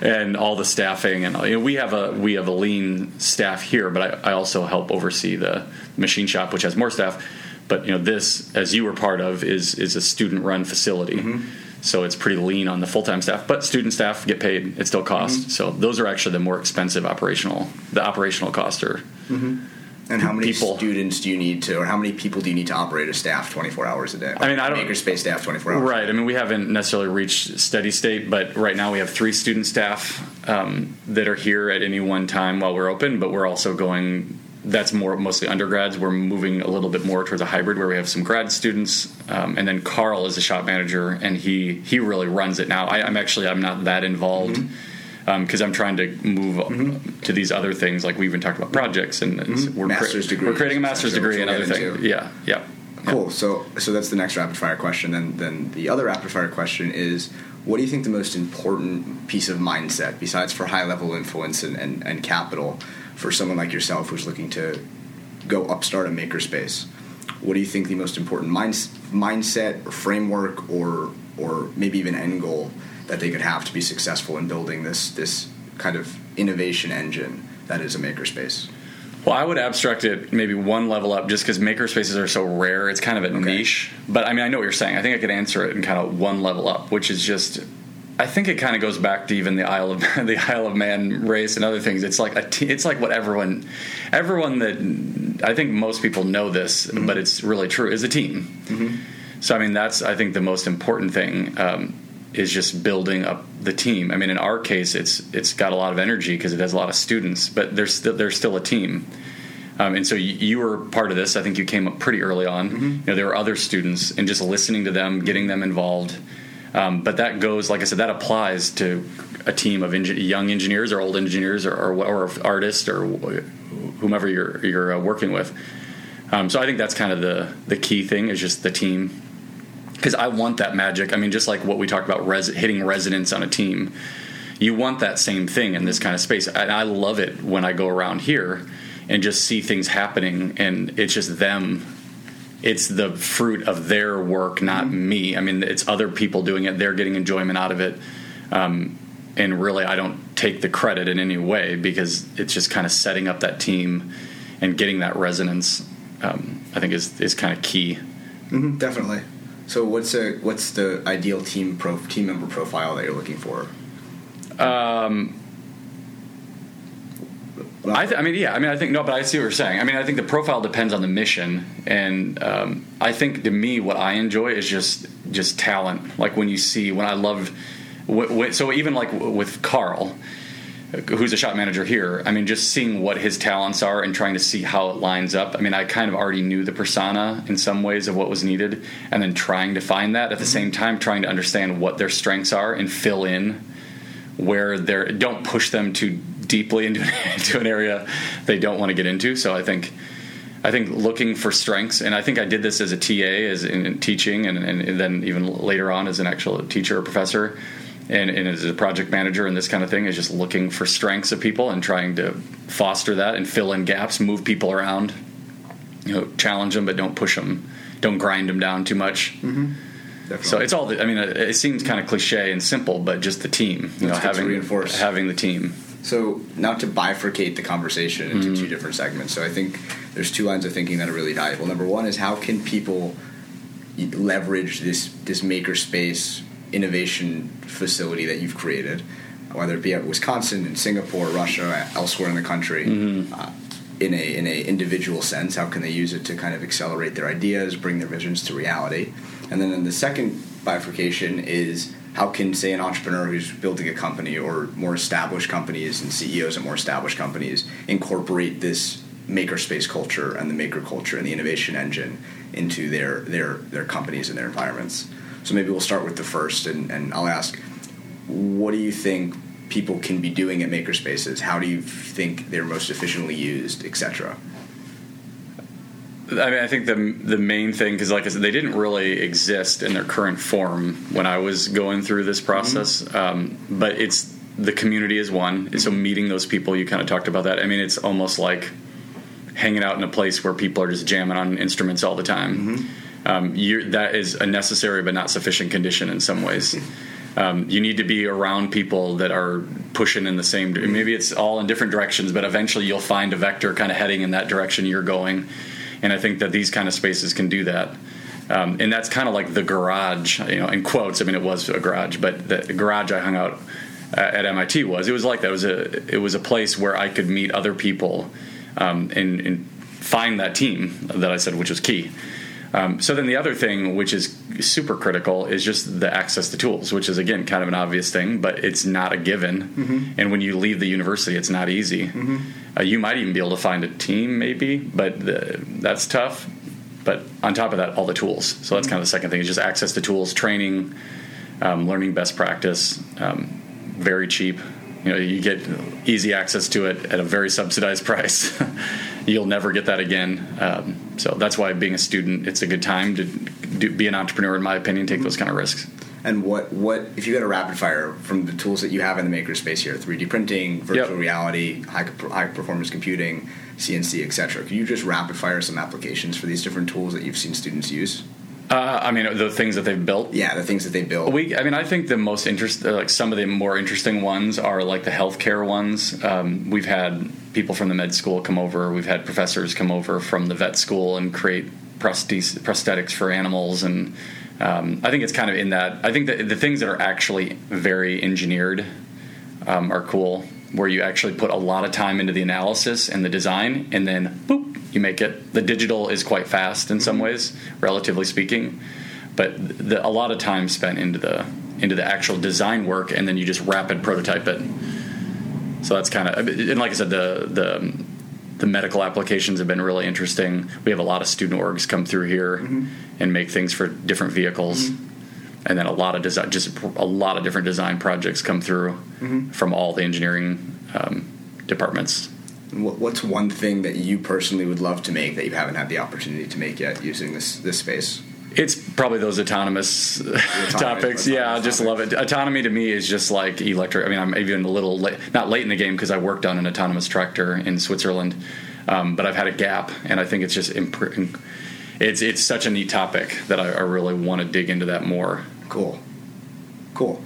and all the staffing. And you know, we have a we have a lean staff here, but I, I also help oversee the machine shop, which has more staff. But you know, this as you were part of is is a student run facility. Mm-hmm. So it's pretty lean on the full time staff, but student staff get paid. It still costs. Mm-hmm. So those are actually the more expensive operational. The operational costs are mm-hmm And how many people. students do you need to, or how many people do you need to operate a staff 24 hours a day? I mean, I don't- makerspace staff 24 hours. Right. I mean, we haven't necessarily reached steady state, but right now we have three student staff um, that are here at any one time while we're open. But we're also going. That's more mostly undergrads. We're moving a little bit more towards a hybrid where we have some grad students, um, and then Carl is the shop manager, and he he really runs it now. I, I'm actually I'm not that involved. Mm-hmm. Um, because I'm trying to move mm-hmm. to these other things, like we even talked about projects, and it's- mm-hmm. we're, Master's degree, we're creating a master's degree and other things. Yeah, yeah. Cool. So, so that's the next rapid fire question. Then, then the other rapid fire question is, what do you think the most important piece of mindset, besides for high level influence and, and, and capital, for someone like yourself who's looking to go upstart a makerspace? What do you think the most important minds, mindset or framework, or or maybe even end goal that they could have to be successful in building this this kind of innovation engine that is a makerspace? Well, I would abstract it maybe one level up just because makerspaces are so rare. It's kind of a Okay. niche. But I mean, I know what you're saying. I think I could answer it in kind of one level up, which is just. I think it kind of goes back to even the Isle of the Isle of Man race and other things. It's like a t- it's like what everyone, everyone that I think most people know this, but it's really true is a team. So I mean, that's I think the most important thing um, is just building up the team. I mean, in our case, it's it's got a lot of energy because it has a lot of students, but there's still there's still a team. Um, and so you, you were part of this. I think you came up pretty early on. You know, there were other students, and just listening to them, getting them involved. Um, but that goes, like I said, that applies to a team of engi- young engineers or old engineers or, or, or artists or whomever you're you're uh, working with. Um, so I think that's kind of the the key thing is just the team because I want that magic. I mean, just like what we talked about, res- hitting resonance on a team, you want that same thing in this kind of space. And I love it when I go around here and just see things happening, and it's just them. It's the fruit of their work, not me. I mean, it's other people doing it. They're getting enjoyment out of it. Um, and really, I don't take the credit in any way because it's just kind of setting up that team and getting that resonance. Um, I think is is kind of key. Definitely. So, what's a what's the ideal team pro team member profile that you're looking for? I, th- I mean, yeah. I mean, I think no, but I see what you're saying. I mean, I think the profile depends on the mission, and um, I think to me, what I enjoy is just just talent. Like when you see, when I love, w- w- so even like w- with Carl, who's a shop manager here. I mean, just seeing what his talents are and trying to see how it lines up. I mean, I kind of already knew the persona in some ways of what was needed, and then trying to find that at the same time, trying to understand what their strengths are and fill in where they're don't push them too deeply into, into an area they don't want to get into. So I think I think looking for strengths, and I think I did this as a TA, as in, in teaching, and, and, and then even later on as an actual teacher or professor, and, and as a project manager and this kind of thing is just looking for strengths of people and trying to foster that and fill in gaps, move people around, you know, challenge them but don't push them, don't grind them down too much. Definitely. So it's all. The, I mean, it, it seems kind of cliche and simple, but just the team. You know, That's to having having the team. So, not to bifurcate the conversation into Mm-hmm. two different segments. So, I think there's two lines of thinking that are really valuable. Number one is how can people leverage this this makerspace innovation facility that you've created, whether it be at Wisconsin, in Singapore, Russia, elsewhere in the country. Mm-hmm. Uh, in a in a individual sense, how can they use it to kind of accelerate their ideas, bring their visions to reality? And then in the second bifurcation is how can say an entrepreneur who's building a company or more established companies and CEOs at more established companies incorporate this makerspace culture and the maker culture and the innovation engine into their their their companies and their environments. So maybe we'll start with the first and, and I'll ask what do you think people can be doing at makerspaces? How do you think they're most efficiently used, etc.? I mean, I think the the main thing because, like I said, they didn't really exist in their current form when I was going through this process. Um, but it's the community is one. So meeting those people, you kind of talked about that. I mean, it's almost like hanging out in a place where people are just jamming on instruments all the time. Um, you that is a necessary but not sufficient condition in some ways. Um, you need to be around people that are pushing in the same. Maybe it's all in different directions, but eventually you'll find a vector kind of heading in that direction you're going. And I think that these kind of spaces can do that. Um, and that's kind of like the garage, you know, in quotes. I mean, it was a garage, but the garage I hung out uh, at MIT was. It was like that. It was a it was a place where I could meet other people um, and, and find that team that I said, which was key. Um, so then the other thing, which is super critical, is just the access to tools, which is again kind of an obvious thing, but it's not a given. Mm-hmm. And when you leave the university, it's not easy. Mm-hmm. Uh, you might even be able to find a team, maybe, but the, that's tough. But on top of that, all the tools. So that's mm-hmm. kind of the second thing: is just access to tools, training, um, learning best practice, um, very cheap. You know, you get easy access to it at a very subsidized price. You'll never get that again. So that's why being a student, it's a good time to do, be an entrepreneur, in my opinion, take those kind of risks. And what, what if you got a rapid fire from the tools that you have in the makerspace here 3D printing, virtual yep. reality, high, high performance computing, CNC, etc. Can you just rapid fire some applications for these different tools that you've seen students use? Uh, I mean, the things that they've built. Yeah, the things that they built. We, I mean, I think the most interest, uh, like some of the more interesting ones, are like the healthcare ones. Um, we've had people from the med school come over. We've had professors come over from the vet school and create prosthetics for animals, and um, I think it's kind of in that. I think that the things that are actually very engineered um, are cool, where you actually put a lot of time into the analysis and the design, and then boop, you make it. The digital is quite fast in some mm-hmm. ways, relatively speaking, but the, a lot of time spent into the into the actual design work, and then you just rapid prototype it. So that's kind of and like I said, the the the medical applications have been really interesting. We have a lot of student orgs come through here mm-hmm. and make things for different vehicles. Mm-hmm. And then a lot of design, just a lot of different design projects come through mm-hmm. from all the engineering um, departments. What's one thing that you personally would love to make that you haven't had the opportunity to make yet using this this space? It's probably those autonomous topics. yeah, I just love it. Autonomy to me is just like electric. I mean, I'm even a little late, not late in the game because I worked on an autonomous tractor in Switzerland, um, but I've had a gap, and I think it's just imp- it's it's such a neat topic that I, I really want to dig into that more. Cool, cool.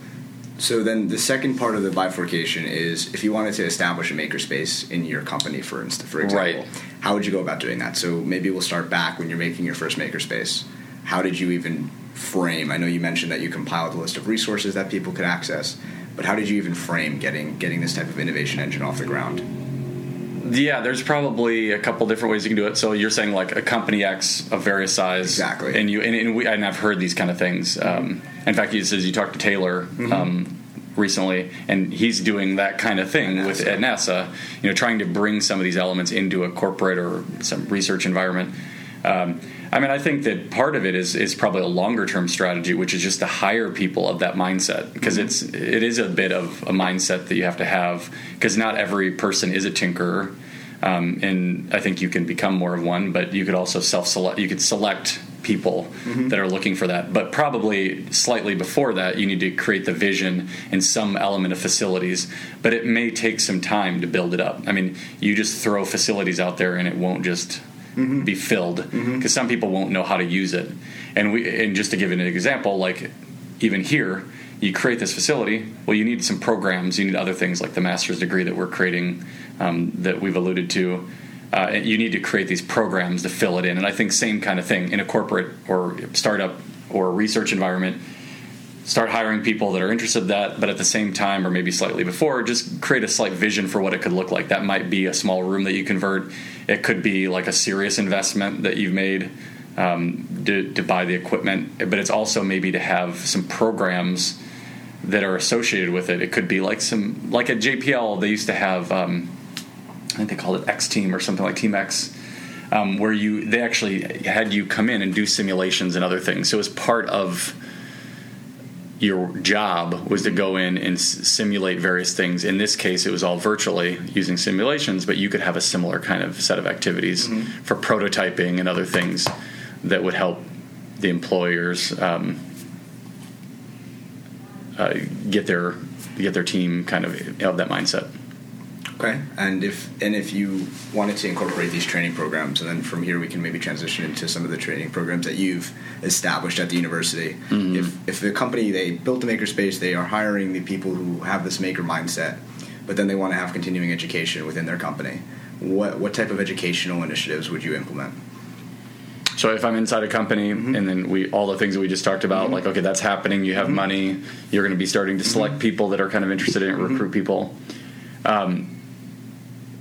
So then the second part of the bifurcation is if you wanted to establish a makerspace in your company, for instance, for example, right. how would you go about doing that? So maybe we'll start back when you're making your first makerspace. How did you even frame? I know you mentioned that you compiled a list of resources that people could access, but how did you even frame getting getting this type of innovation engine off the ground? Yeah, there's probably a couple different ways you can do it. So you're saying like a company X of various size, exactly, and you and, and, we, and I've heard these kind of things. Um, in fact, you says you talked to Taylor. Mm-hmm. Um, recently, and he's doing that kind of thing at with at NASA. You know, trying to bring some of these elements into a corporate or some research environment. Um, I mean, I think that part of it is is probably a longer term strategy, which is just to hire people of that mindset because mm-hmm. it's it is a bit of a mindset that you have to have because not every person is a tinkerer. Um, and I think you can become more of one, but you could also self select. You could select people mm-hmm. that are looking for that. But probably slightly before that, you need to create the vision and some element of facilities. But it may take some time to build it up. I mean, you just throw facilities out there and it won't just mm-hmm. be filled because mm-hmm. some people won't know how to use it. And we and just to give an example, like even here, you create this facility. Well, you need some programs. You need other things like the master's degree that we're creating um, that we've alluded to uh, you need to create these programs to fill it in. And I think same kind of thing in a corporate or startup or research environment. Start hiring people that are interested in that, but at the same time, or maybe slightly before, just create a slight vision for what it could look like. That might be a small room that you convert. It could be like a serious investment that you've made um, to, to buy the equipment, but it's also maybe to have some programs that are associated with it. It could be like some like at JPL they used to have um, I think they called it X Team or something like Team X, um, where you they actually had you come in and do simulations and other things. So it was part of your job was to go in and s- simulate various things. In this case, it was all virtually using simulations, but you could have a similar kind of set of activities mm-hmm. for prototyping and other things that would help the employers um, uh, get their get their team kind of of that mindset. Okay, and if and if you wanted to incorporate these training programs, and then from here we can maybe transition into some of the training programs that you've established at the university. Mm-hmm. If if the company they built the makerspace, they are hiring the people who have this maker mindset, but then they want to have continuing education within their company. What what type of educational initiatives would you implement? So if I'm inside a company mm-hmm. and then we all the things that we just talked about, mm-hmm. like okay, that's happening. You have mm-hmm. money. You're going to be starting to select mm-hmm. people that are kind of interested in it, recruit mm-hmm. people. Um,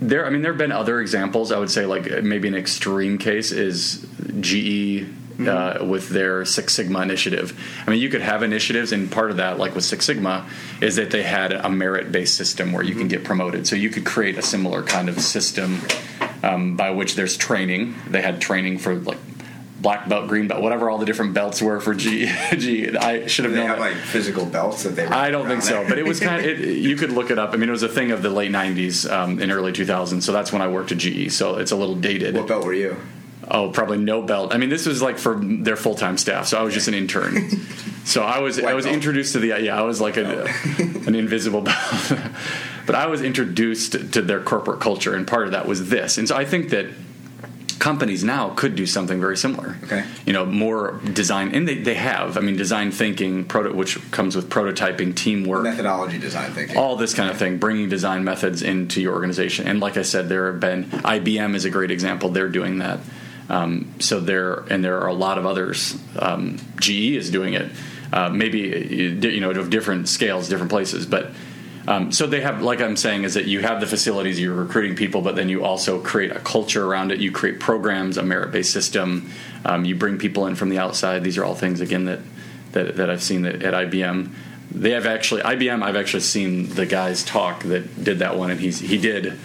there, I mean, there have been other examples. I would say, like maybe an extreme case is GE uh, with their Six Sigma initiative. I mean, you could have initiatives, and part of that, like with Six Sigma, is that they had a merit based system where you can get promoted. So you could create a similar kind of system um, by which there's training. They had training for like black belt, green belt, whatever all the different belts were for G. G I should have They known. have like physical belts that they. I don't think so, but it was kind of. It, you could look it up. I mean, it was a thing of the late '90s um, and early 2000s. So that's when I worked at GE. So it's a little dated. What belt were you? Oh, probably no belt. I mean, this was like for their full time staff. So I was just an intern. So I was I was belt. introduced to the yeah I was like a, an invisible belt, but I was introduced to their corporate culture, and part of that was this. And so I think that companies now could do something very similar. Okay. You know, more design, and they, they have. I mean, design thinking, proto, which comes with prototyping, teamwork, Methodology design thinking. all this kind of thing, bringing design methods into your organization. And like I said, there have been IBM is a great example. They're doing that. Um, so there, and there are a lot of others. Um, GE is doing it. Uh, maybe you know of different scales, different places, but. Um, so they have, like I'm saying, is that you have the facilities, you're recruiting people, but then you also create a culture around it. You create programs, a merit-based system. Um, you bring people in from the outside. These are all things again that that, that I've seen that at IBM. They have actually IBM. I've actually seen the guys talk that did that one, and he's he did.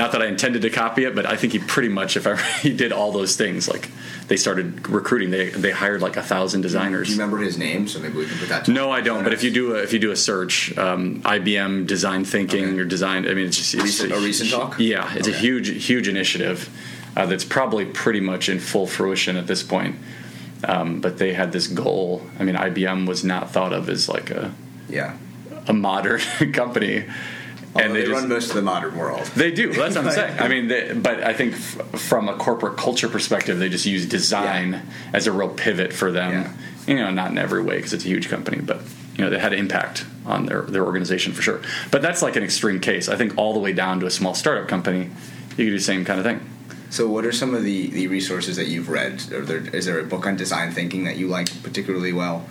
Not that I intended to copy it, but I think he pretty much, if ever, he did all those things. Like they started recruiting, they they hired like a thousand designers. Do you remember his name? So maybe we can put that. to- No, I don't. But if you do a, if you do a search, um, IBM design thinking Okay. or design, I mean, it's just it's Recent- a recent talk? Yeah, it's a huge huge initiative uh, that's probably pretty much in full fruition at this point. Um, but they had this goal. I mean, IBM was not thought of as like a yeah, a modern company, and they, just- run most of the modern world. they do. That's what I'm saying. I mean, they, but I think f- from a corporate culture perspective, they just use design Yeah. as a real pivot for them. Yeah. You know, not in every way because it's a huge company, but you know, they had an impact on their their organization for sure. But that's like an extreme case. I think all the way down to a small startup company, you could do the same kind of thing. So, what are some of the, the resources that you've read? There, is there a book on design thinking that you like particularly well?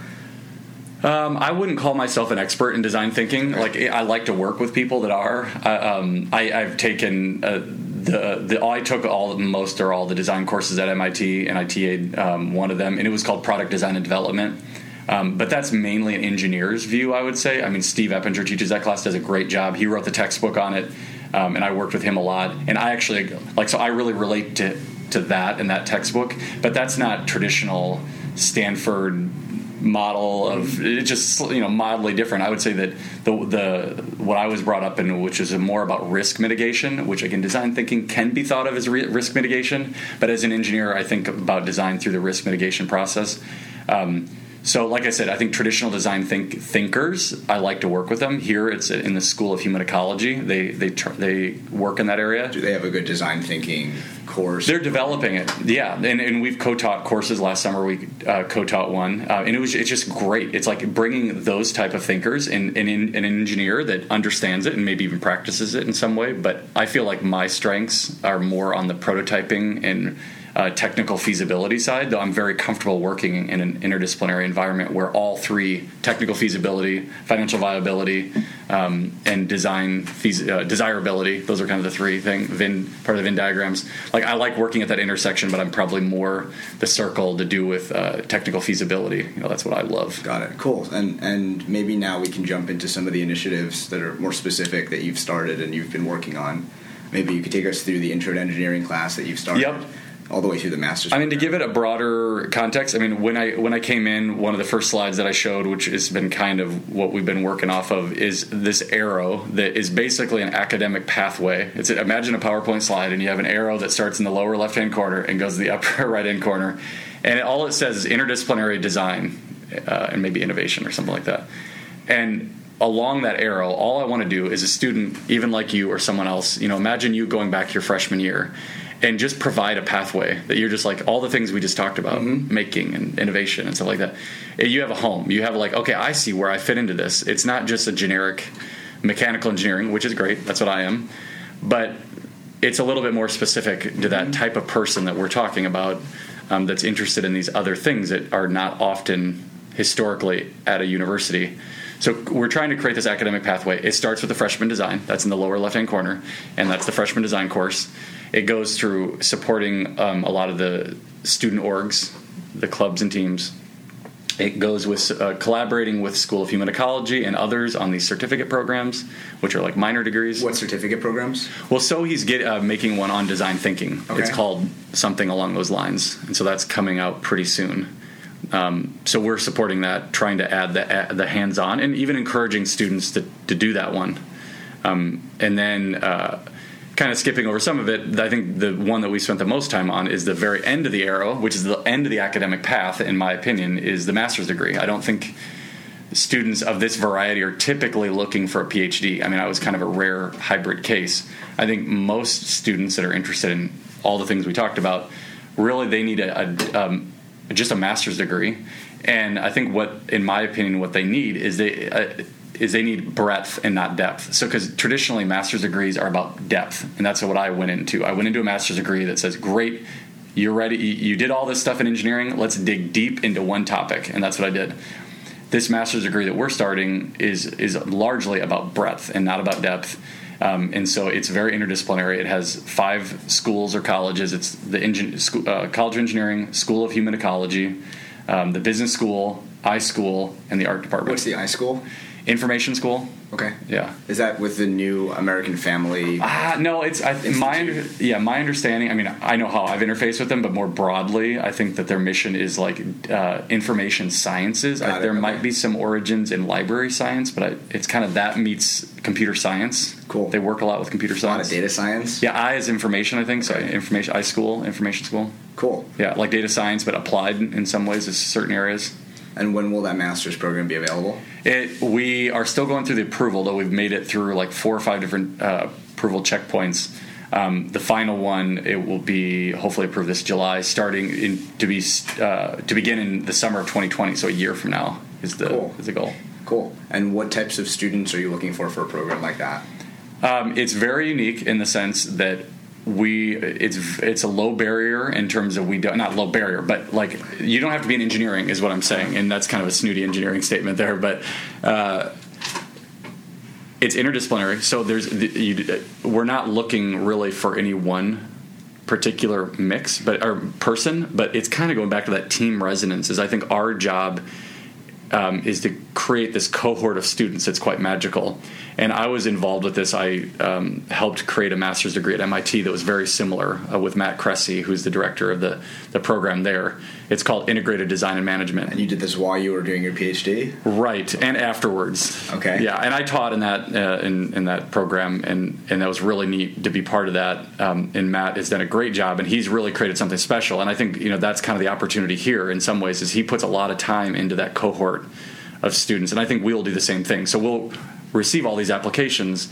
Um, I wouldn't call myself an expert in design thinking. Like I like to work with people that are. Um, I, I've taken uh, the the I took all most or all the design courses at MIT, and I TA'd um, one of them, and it was called Product Design and Development. Um, but that's mainly an engineer's view, I would say. I mean, Steve Eppinger teaches that class, does a great job. He wrote the textbook on it, um, and I worked with him a lot. And I actually like so I really relate to to that and that textbook. But that's not traditional Stanford model of it's just you know mildly different. I would say that the the what I was brought up in, which is more about risk mitigation, which again design thinking can be thought of as risk mitigation, but as an engineer, I think about design through the risk mitigation process. Um, so, like I said, I think traditional design think thinkers. I like to work with them. Here, it's in the School of Human Ecology. They they tr- they work in that area. Do they have a good design thinking course? They're developing it, yeah, and, and we've co-taught courses. Last summer, we uh, co-taught one, uh, and it was it's just great. It's like bringing those type of thinkers and, an engineer that understands it and maybe even practices it in some way. But I feel like my strengths are more on the prototyping and uh, technical feasibility side. Though I'm very comfortable working in an interdisciplinary environment where all three technical feasibility, financial viability, um, and design feas- uh, desirability. Those are kind of the three thing Venn part of the Venn diagrams. Like I like working at that intersection, but I'm probably more the circle to do with uh, technical feasibility. You know, that's what I love. Got it. Cool. And and maybe now we can jump into some of the initiatives that are more specific that you've started and you've been working on. Maybe you could take us through the intro to engineering class that you've started. Yep. All the way through the master's. I mean, to give it a broader context, I mean, when I when I came in, one of the first slides that I showed, which has been kind of what we've been working off of, is this arrow that is basically an academic pathway. It's imagine a PowerPoint slide, and you have an arrow that starts in the lower left hand corner and goes to the upper right hand corner, and it, all it says is interdisciplinary design uh, and maybe innovation or something like that, and along that arrow, all I want to do is a student, even like you or someone else, you know, imagine you going back your freshman year and just provide a pathway that you're just like all the things we just talked about, mm-hmm. making and innovation and stuff like that. Eh, you have a home. You have like, okay, I see where I fit into this. It's not just a generic mechanical engineering, which is great. That's what I am. But it's a little bit more specific to that mm-hmm. type of person that we're talking about um, that's interested in these other things that are not often historically at a university. So we're trying to create this academic pathway. It starts with the freshman design. That's in the lower left hand corner, and that's the freshman design course. It goes through supporting um, a lot of the student orgs, the clubs and teams. It goes with uh, collaborating with School of Human Ecology and others on these certificate programs, which are like minor degrees. What certificate programs? Well, so he's get, uh, making one on design thinking. Okay. It's called something along those lines, and so that's coming out pretty soon. Um, so we're supporting that, trying to add the the hands-on, and even encouraging students to, to do that one. Um, and then, uh, kind of skipping over some of it, I think the one that we spent the most time on is the very end of the arrow, which is the end of the academic path. In my opinion, is the master's degree. I don't think students of this variety are typically looking for a PhD. I mean, I was kind of a rare hybrid case. I think most students that are interested in all the things we talked about really they need a, a um, just a master's degree. And I think what, in my opinion, what they need is they uh, is they need breadth and not depth. So because traditionally master's degrees are about depth, and that's what I went into. I went into a master's degree that says, "Great, you're ready. You did all this stuff in engineering. Let's dig deep into one topic," and that's what I did. This master's degree that we're starting is is largely about breadth and not about depth. Um, and so it's very interdisciplinary. It has five schools or colleges. It's the engin- school, uh, College of Engineering, School of Human Ecology, um, the Business School, I School, and the Art Department. What's the I School? Information School. Okay. Yeah. Is that with the new American Family? Uh, no, it's I, my yeah my understanding. I mean, I know how I've interfaced with them, but more broadly, I think that their mission is like uh, information sciences. I, there okay. might be some origins in library science, but I, it's kind of that meets computer science. Cool. They work a lot with computer science. a lot of data science. Yeah, I is information. I think so. Information. I school information school. Cool. Yeah, like data science, but applied in some ways in certain areas. And when will that master's program be available? It we are still going through the approval, though we've made it through like four or five different uh, approval checkpoints. Um, the final one it will be hopefully approved this July, starting in, to be uh, to begin in the summer of 2020. So a year from now is the Cool. is the goal. Cool. And what types of students are you looking for for a program like that? Um, it's very unique in the sense that we it's it's a low barrier in terms of we don't not low barrier but like you don't have to be in engineering is what I'm saying and that's kind of a snooty engineering statement there but uh, it's interdisciplinary so there's you, we're not looking really for any one particular mix but or person but it's kind of going back to that team resonance is I think our job um, is to create this cohort of students that's quite magical. And I was involved with this. I um, helped create a master's degree at MIT that was very similar uh, with Matt Kressy, who's the director of the, the program there. It's called Integrated Design and Management. And you did this while you were doing your PhD? Right, and afterwards. Okay. Yeah, and I taught in that uh, in in that program, and and that was really neat to be part of that. Um, and Matt has done a great job, and he's really created something special. And I think you know that's kind of the opportunity here in some ways is he puts a lot of time into that cohort of students, and I think we'll do the same thing. So we'll receive all these applications.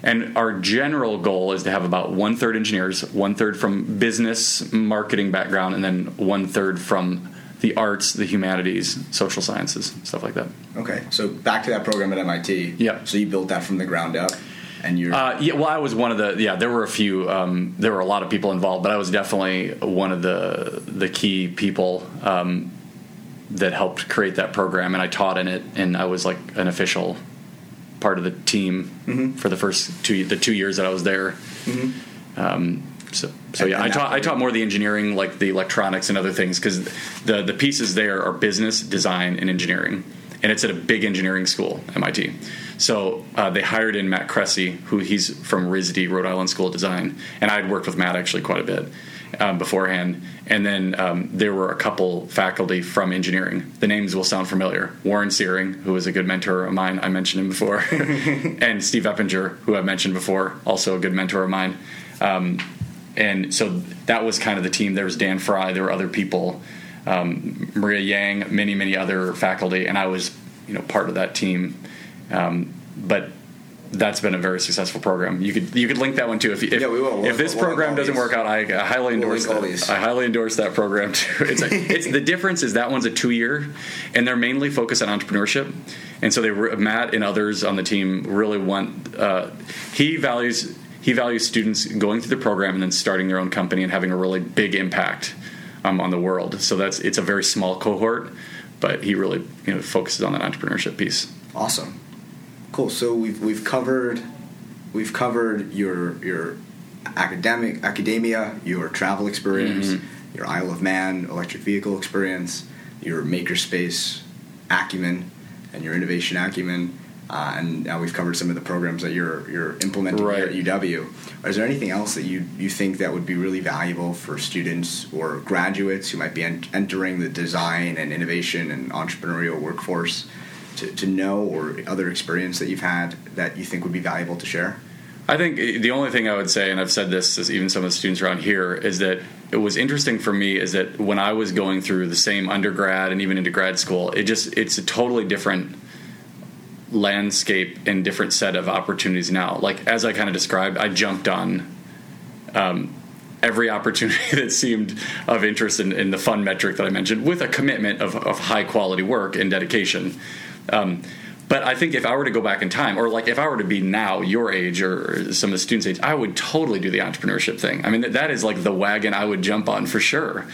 And our general goal is to have about one third engineers, one third from business, marketing background, and then one third from the arts, the humanities, social sciences, stuff like that. Okay. So back to that program at MIT. Yeah. So you built that from the ground up, and you're Uh, yeah, well, I was one of the. Yeah, there were a few. Um, there were a lot of people involved, but I was definitely one of the the key people um, that helped create that program, and I taught in it, and I was like an official part of the team Mm-hmm. for the first two the two years that I was there. Um, so, so yeah, I taught I taught more of the engineering, like the electronics and other things, because the the pieces there are business, design, and engineering, and it's at a big engineering school, MIT. So uh, they hired in Matt Kressy, who he's from RISD, Rhode Island School of Design, and I'd worked with Matt actually quite a bit um, beforehand. And then um, there were a couple faculty from engineering. The names will sound familiar: Warren Seering, who was a good mentor of mine, I mentioned him before, and Steve Eppinger, who I mentioned before, also a good mentor of mine. Um, and so that was kind of the team. There was Dan Frey, there were other people, um, Maria Yang, many many other faculty, and I was you know part of that team. Um, but that's been a very successful program. You could you could link that one too if if, Yeah, we will. We'll- if this we'll program doesn't work out. I, I highly endorse all that. I highly endorse that program too. It's, a, it's the difference is that one's a two year, and they're mainly focused on entrepreneurship, and so they Matt and others on the team really want. Uh, he values he values students going through the program and then starting their own company and having a really big impact um, on the world. So that's it's a very small cohort, but he really you know focuses on that entrepreneurship piece. Awesome, cool. So we've we've covered we've covered your your academic academia, your travel experience, mm-hmm. your Isle of Man electric vehicle experience, your makerspace acumen, and your innovation acumen. Uh, and now we've covered some of the programs that you're you're implementing right. here at UW. Is there anything else that you you think that would be really valuable for students or graduates who might be en- entering the design and innovation and entrepreneurial workforce to, to know, or other experience that you've had that you think would be valuable to share? I think the only thing I would say, and I've said this to even some of the students around here, is that it was interesting for me is that when I was going through the same undergrad and even into grad school, it just it's a totally different landscape and different set of opportunities now. Like as I kind of described, I jumped on um, every opportunity that seemed of interest in, in, the fun metric that I mentioned, with a commitment of, of high quality work and dedication. Um, but I think if I were to go back in time, or like if I were to be now your age or some of the students' age, I would totally do the entrepreneurship thing. I mean, that is like the wagon I would jump on for sure.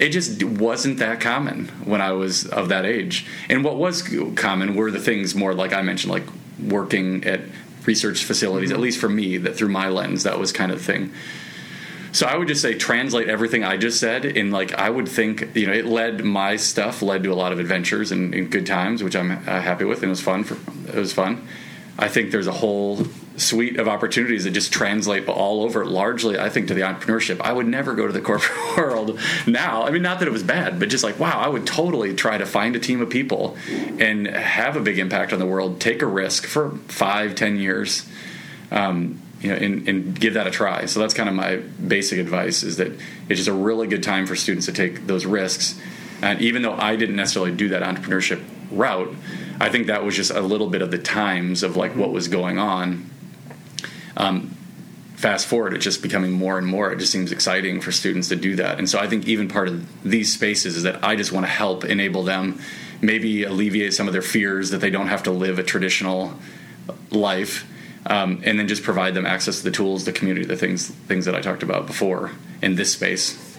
It just wasn't that common when I was of that age. And what was common were the things more like I mentioned, like working at research facilities, at least for me, that through my lens, that was kind of thing. So I would just say translate everything I just said in like I would think you know it led my stuff led to a lot of adventures and, and good times which I'm uh, happy with and it was fun for it was fun. I think there's a whole suite of opportunities that just translate all over largely I think to the entrepreneurship. I would never go to the corporate world now. I mean not that it was bad, but just like wow, I would totally try to find a team of people and have a big impact on the world, take a risk for five, ten years. Um, you know, and, and, give that a try. So that's kind of my basic advice: is that it's just a really good time for students to take those risks. And even though I didn't necessarily do that entrepreneurship route, I think that was just a little bit of the times of like what was going on. Um, fast forward, it's just becoming more and more. It just seems exciting for students to do that. And so I think even part of these spaces is that I just want to help enable them, maybe alleviate some of their fears that they don't have to live a traditional life um, and then just provide them access to the tools, the community, the things things that I talked about before in this space.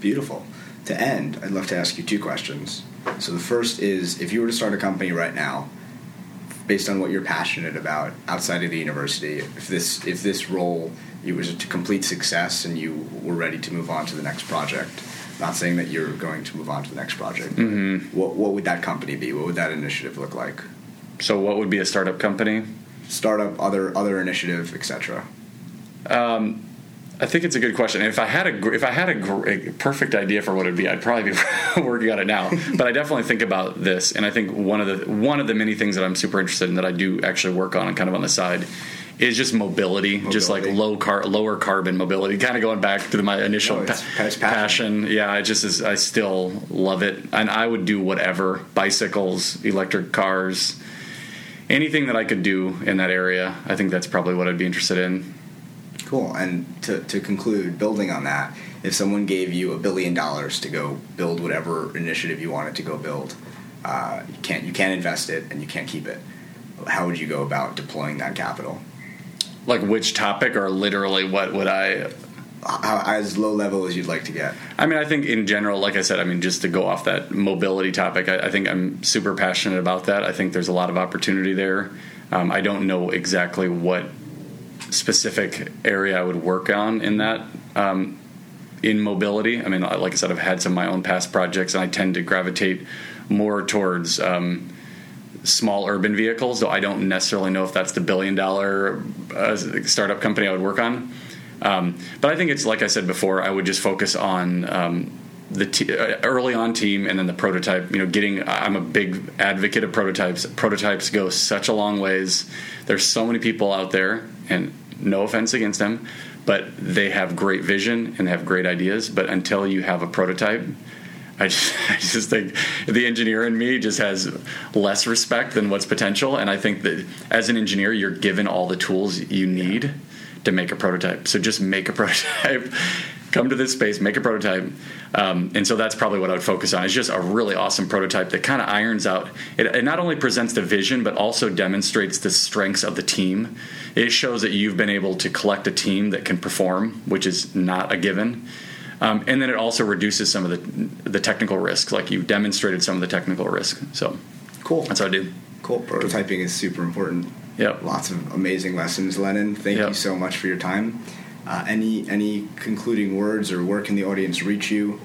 Beautiful. To end, I'd love to ask you two questions. So the first is, if you were to start a company right now, based on what you're passionate about outside of the university, if this if this role it was a complete success and you were ready to move on to the next project, not saying that you're going to move on to the next project. Mm-hmm. What what would that company be? What would that initiative look like? So, what would be a startup company? Startup, other other initiative, etc. Um, I think it's a good question. If I had a if I had a, a, perfect idea for what it'd be, I'd probably be working on it now. but I definitely think about this, and I think one of the one of the many things that I'm super interested in that I do actually work on and kind of on the side is just mobility, mobility. just like low car lower carbon mobility. Kind of going back to my initial no, pa- passion. passion. Yeah, I just is, I still love it, and I would do whatever bicycles, electric cars anything that I could do in that area, I think that's probably what I'd be interested in. Cool. And to, to conclude, building on that, if someone gave you a billion dollars to go build whatever initiative you wanted to go build, uh, you can't you can't invest it and you can't keep it. How would you go about deploying that capital? Like which topic, or literally what would I as low level as you'd like to get? I mean, I think in general, like I said, I mean, just to go off that mobility topic, I, I think I'm super passionate about that. I think there's a lot of opportunity there. Um, I don't know exactly what specific area I would work on in that. Um, in mobility, I mean, like I said, I've had some of my own past projects, and I tend to gravitate more towards um, small urban vehicles. Though I don't necessarily know if that's the billion dollar uh, startup company I would work on. Um, but I think it's like I said before. I would just focus on um, the t- uh, early on team and then the prototype. You know, getting. I'm a big advocate of prototypes. Prototypes go such a long ways. There's so many people out there, and no offense against them, but they have great vision and have great ideas. But until you have a prototype, I just, I just, think the engineer in me just has less respect than what's potential. And I think that as an engineer, you're given all the tools you need to make a prototype. So just make a prototype. Come to this space, make a prototype, um, and so that's probably what I would focus on. It's just a really awesome prototype that kind of irons out. It, it not only presents the vision, but also demonstrates the strengths of the team. It shows that you've been able to collect a team that can perform, which is not a given. Um, and then it also reduces some of the the technical risks, like you demonstrated some of the technical risk. So cool. That's what I do. Cool. Prototyping is super important. Yep. Lots of amazing lessons, Lennon. Thank Yep. you so much for your time. Uh, any any concluding words, or where can the audience reach you?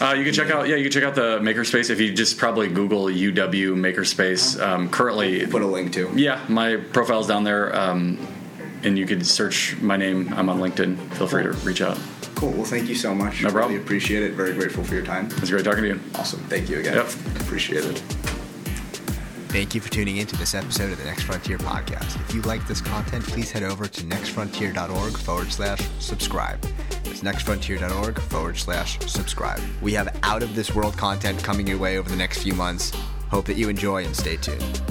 Uh, you can check out yeah you can check out the makerspace if you just probably Google UW makerspace. Um, currently, Put a link to. yeah, my profile's down there, um, and you can search my name. I'm on LinkedIn. Feel free to reach out. Cool. Well, thank you so much. No problem. Really appreciate it. Very grateful for your time. It's great talking to you. Awesome. Thank you again. Yep. Appreciate it. Thank you for tuning in to this episode of the Next Frontier podcast. If you like this content, please head over to nextfrontier.org forward slash subscribe. That's nextfrontier.org forward slash subscribe. We have out of this world content coming your way over the next few months. Hope that you enjoy and stay tuned.